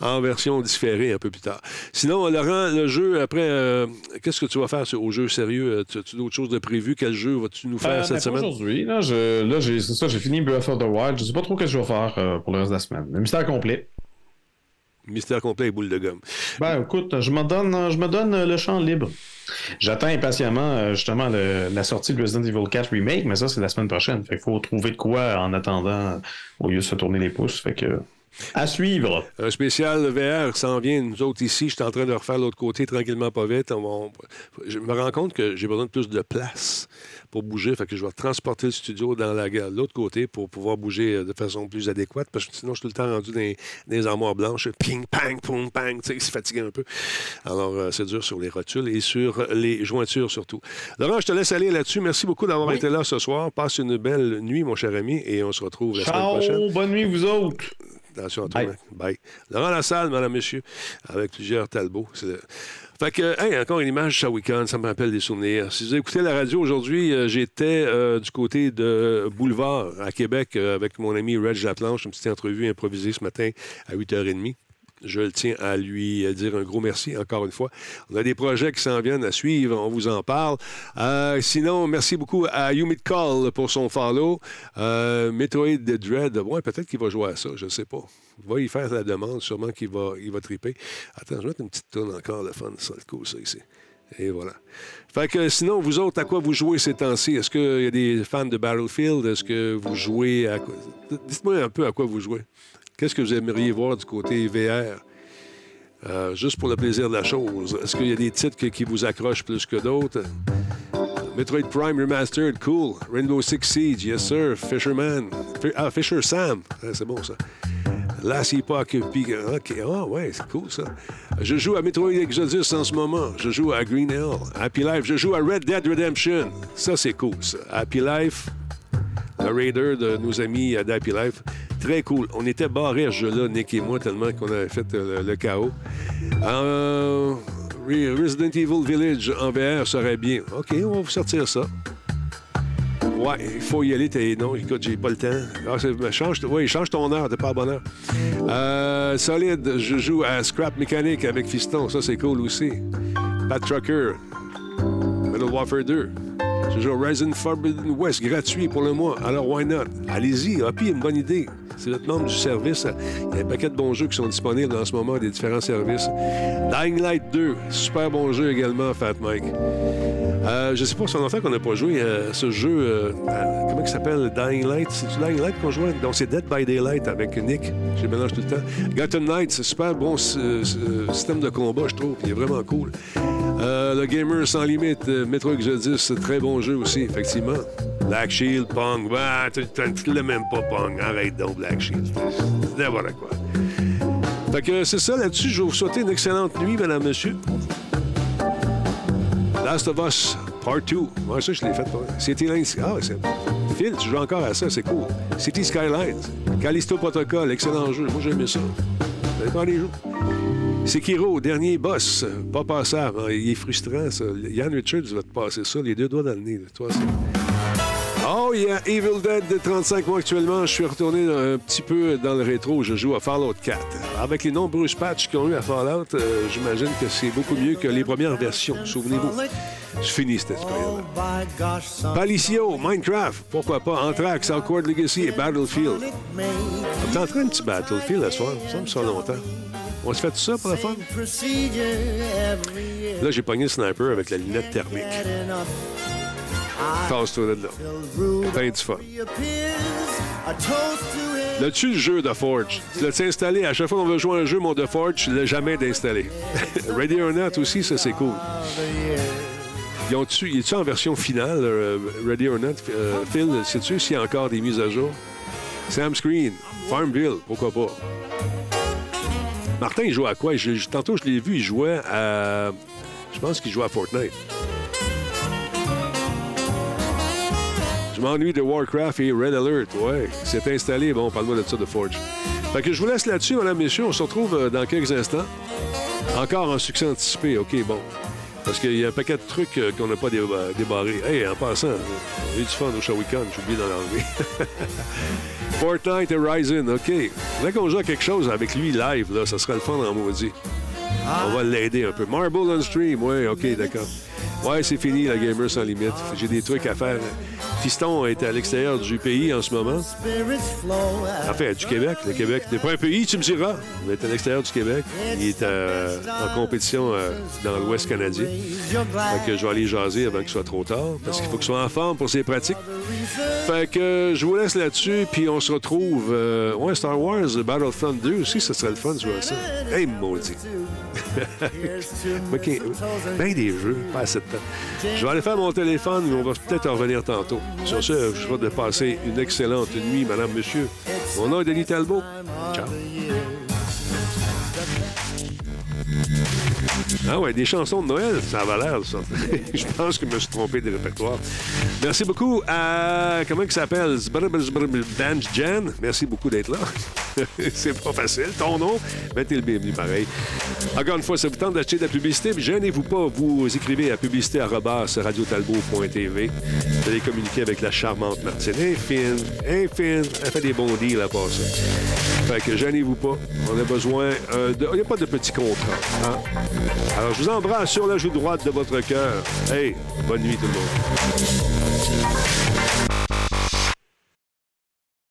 en version différée un peu plus tard. Sinon, Laurent, le jeu, après, euh, qu'est-ce que tu vas faire sur- au jeu sérieux? Euh, Tu as-tu d'autres choses de prévues? Quel jeu vas-tu nous faire Euh, cette pas semaine? Aujourd'hui, là, là, j'ai, c'est ça, j'ai fini Breath of the Wild. Je sais pas trop ce que je vais faire euh, pour le reste de la semaine. Le mystère complet. Mystère complet et boule de gomme. Ben, écoute, je me donne, donne euh, le champ libre. J'attends impatiemment, euh, justement, la sortie de Resident Evil 4 Remake, mais ça, c'est la semaine prochaine. Fait qu'il faut trouver de quoi en attendant, au lieu de se tourner les pouces. Fait que, à suivre. Un spécial VR s'en vient. Nous autres ici, je suis en train de refaire l'autre côté tranquillement, pas vite. On va- on- je me rends compte que j'ai besoin de plus de place pour bouger. Fait que je vais transporter le studio dans la l'autre côté pour pouvoir bouger euh, de façon plus adéquate. Parce que sinon, je suis tout le temps rendu dans les armoires blanches. Ping, pang, pong, pang. Tu sais, c'est fatigué un peu. Alors, euh, c'est dur sur les rotules et sur les jointures surtout. Laurent, je te laisse aller là-dessus. Merci beaucoup d'avoir Oui. été là ce soir. Passe une belle nuit, mon cher ami, et on se retrouve la semaine prochaine. Bonne nuit, vous autres. Attention à toi. Bye. mec. Bye. Laurent Lassalle, madame, monsieur, avec plusieurs talbots. Le- Fait que, hey, encore une image Shawicon, ça me rappelle des souvenirs. Si vous écoutez la radio aujourd'hui, euh, j'étais euh, du côté de Boulevard à Québec euh, avec mon ami Reg Laplanche, une petite entrevue improvisée ce matin à 8h30. Je tiens à lui euh, dire un gros merci encore une fois. On a des projets qui s'en viennent à suivre, on vous en parle. Euh, sinon, merci beaucoup à Yumit Call pour son follow. Euh, Metroid Dread, ouais, peut-être qu'il va jouer à ça, je ne sais pas. Il va y faire la demande, sûrement qu'il va, il va triper. Attends, je vais mettre une petite tonne encore de fun, ça le coup, ça ici. Et voilà. Fait que sinon, vous autres, à quoi vous jouez ces temps-ci? Est-ce qu'il y a des fans de Battlefield? Est-ce que vous jouez à quoi? Dites-moi un peu à quoi vous jouez. Qu'est-ce que vous aimeriez voir du côté VR? Euh, juste pour le plaisir de la chose. Est-ce qu'il y a des titres qui vous accrochent plus que d'autres? Metroid Prime Remastered, cool. Rainbow Six Siege, yes sir. Fisherman. Fi- ah, Fisher Sam. C'est bon ça. Last Epoch, puis- OK. Ah, ouais, c'est cool ça. Je joue à Metroid Exodus en ce moment. Je joue à Green Hill. Happy Life. Je joue à Red Dead Redemption. Ça, c'est cool ça. Happy Life. Le Raider de nos amis d'Happy Life. Très cool. On était barrés à ce jeu-là, Nick et moi, tellement qu'on avait fait euh, le, chaos. Euh, Re- Resident Evil Village en VR serait bien. OK, on va vous sortir ça. Ouais, il faut y aller. t'es- Non, écoute, j'ai pas le temps. Ah, change, change ton heure, t'es pas à bonne. Euh, solide, je joue à Scrap Mechanic avec Fiston. Ça, c'est cool aussi. Pat Trucker. Metal Warfare 2. Je joue à Horizon Forbidden West, gratuit pour le mois. Alors, why not? Allez-y. Puis, une bonne idée. C'est votre membre du service. Il y a un paquet de bons jeux qui sont disponibles en ce moment des différents services. Dying Light 2, super bon jeu également, Fat Mike. Euh, je sais pas, fait longtemps qu'on n'a pas joué à ce jeu. euh, comment il s'appelle? Dying Light? C'est Dying Light qu'on jouait? Donc, c'est Dead by Daylight avec Nick. Je mélange tout le temps. Gotham Knights, c'est super bon euh, euh, système de combat, je trouve. Il est vraiment cool. Euh, le Gamer sans limite, euh, Metro Exodus, c'est très bon jeu aussi, effectivement. Black Shield, Pong. Bah, tu tu l'aimes même pas, Pong. Arrête donc, Black Shield. C'est n'importe quoi. Fait que c'est ça là-dessus. Je vais vous souhaiter une excellente nuit, madame, monsieur. Last of Us Part 2. Moi, ça, je l'ai fait. Lines. Ah, c'est. Phil, tu joues encore à ça, c'est cool. City Skylines. Callisto Protocol, excellent jeu. Moi, j'ai aimé ça. Ça dépend des jours. Sekiro, dernier boss. Pas passable. hein. Il est frustrant, ça. Yann Richards va te passer ça, les deux doigts dans le nez. Toi. Oh, il y a Evil Dead de 35 mois actuellement. Je suis retourné un petit peu dans le rétro. Je joue à Fallout 4. Avec les nombreux patchs qu'ils ont eu à Fallout, euh, j'imagine que c'est beaucoup mieux que les premières versions. Souvenez-vous. C'est fini cette expérience. Palicio, Minecraft, pourquoi pas, Anthrax, Awkward Legacy et Battlefield. On est en train de petit Battlefield à soir. Ça me semble longtemps. On se fait tout ça pour la fun? Là, j'ai pogné le sniper avec la lunette thermique. Tasse-toi de là. Fin du fun. L'as-tu le jeu de Forge? Tu l'as installé? À chaque fois qu'on veut jouer un jeu, mon de Forge, tu l'as jamais d'installer. Ready or Not aussi, ça, c'est cool. Ils ont-tu, il est-tu en version finale, euh, Ready or Not? Euh, Phil, sais-tu s'il y a encore des mises à jour? Sam Screen, Farmville, pourquoi pas? Martin, il joue à quoi? Je- tantôt, je l'ai vu, il jouait à... Je pense qu'il jouait à Fortnite. Je m'ennuie de Warcraft et Red Alert. Ouais, c'est installé. Bon, parle-moi de ça de Forge. Fait que je vous laisse là-dessus, mesdames, messieurs. On se retrouve euh, dans quelques instants. Encore un succès anticipé. OK, bon. Parce qu'il y a un paquet de trucs euh, qu'on n'a pas déba- débarrés. Hey, en passant, a eu du fun au Shawicon. J'ai oublié d'en enlever. Fortnite Horizon, OK. Faudrait qu'on joue à quelque chose avec lui live, là. Ça serait le fun en maudit. On va l'aider un peu. Marble on stream, oui, OK, d'accord. Ouais, c'est fini, la Gamer sans limite. J'ai des trucs à faire. Fiston est à l'extérieur du pays en ce moment. Enfin, du Québec. Le Québec n'est pas un pays, tu me diras. Il est à l'extérieur du Québec. Il est euh, en compétition euh, dans l'Ouest canadien. Fait que je vais aller jaser avant qu'il soit trop tard, parce qu'il faut qu'il soit en forme pour ses pratiques. Fait que euh, je vous laisse là-dessus, puis on se retrouve. ouais, Star Wars Battlefront 2 aussi, ça serait le fun jouer à ça. Hey, maudit. OK. Ben des jeux, pas assez de temps. Je vais aller faire mon téléphone, mais on va peut-être en revenir tantôt. Sur ce, je souhaite de passer une excellente nuit, madame, monsieur. Mon nom est Denis Talbot. Ciao. Ah ouais, des chansons de Noël, ça va l'air, ça. je pense que je me suis trompé de répertoire. Merci beaucoup à... Comment il s'appelle? Banj Jan. Merci beaucoup d'être là. C'est pas facile. Ton nom, ben t'es le bienvenu pareil. Encore une fois, ça vous tente d'acheter de la publicité, mais gênez-vous pas, vous écrivez à publicité.radiotalbot.tv. Vous allez communiquer avec la charmante Martine. Elle est fine, elle est fine, elle fait des bons deals à part ça. Fait que gênez-vous pas. On a besoin euh, de... Il n'y a pas de petits contrats. hein? Alors, je vous embrasse sur la joue droite de votre cœur. Hey, bonne nuit tout le monde.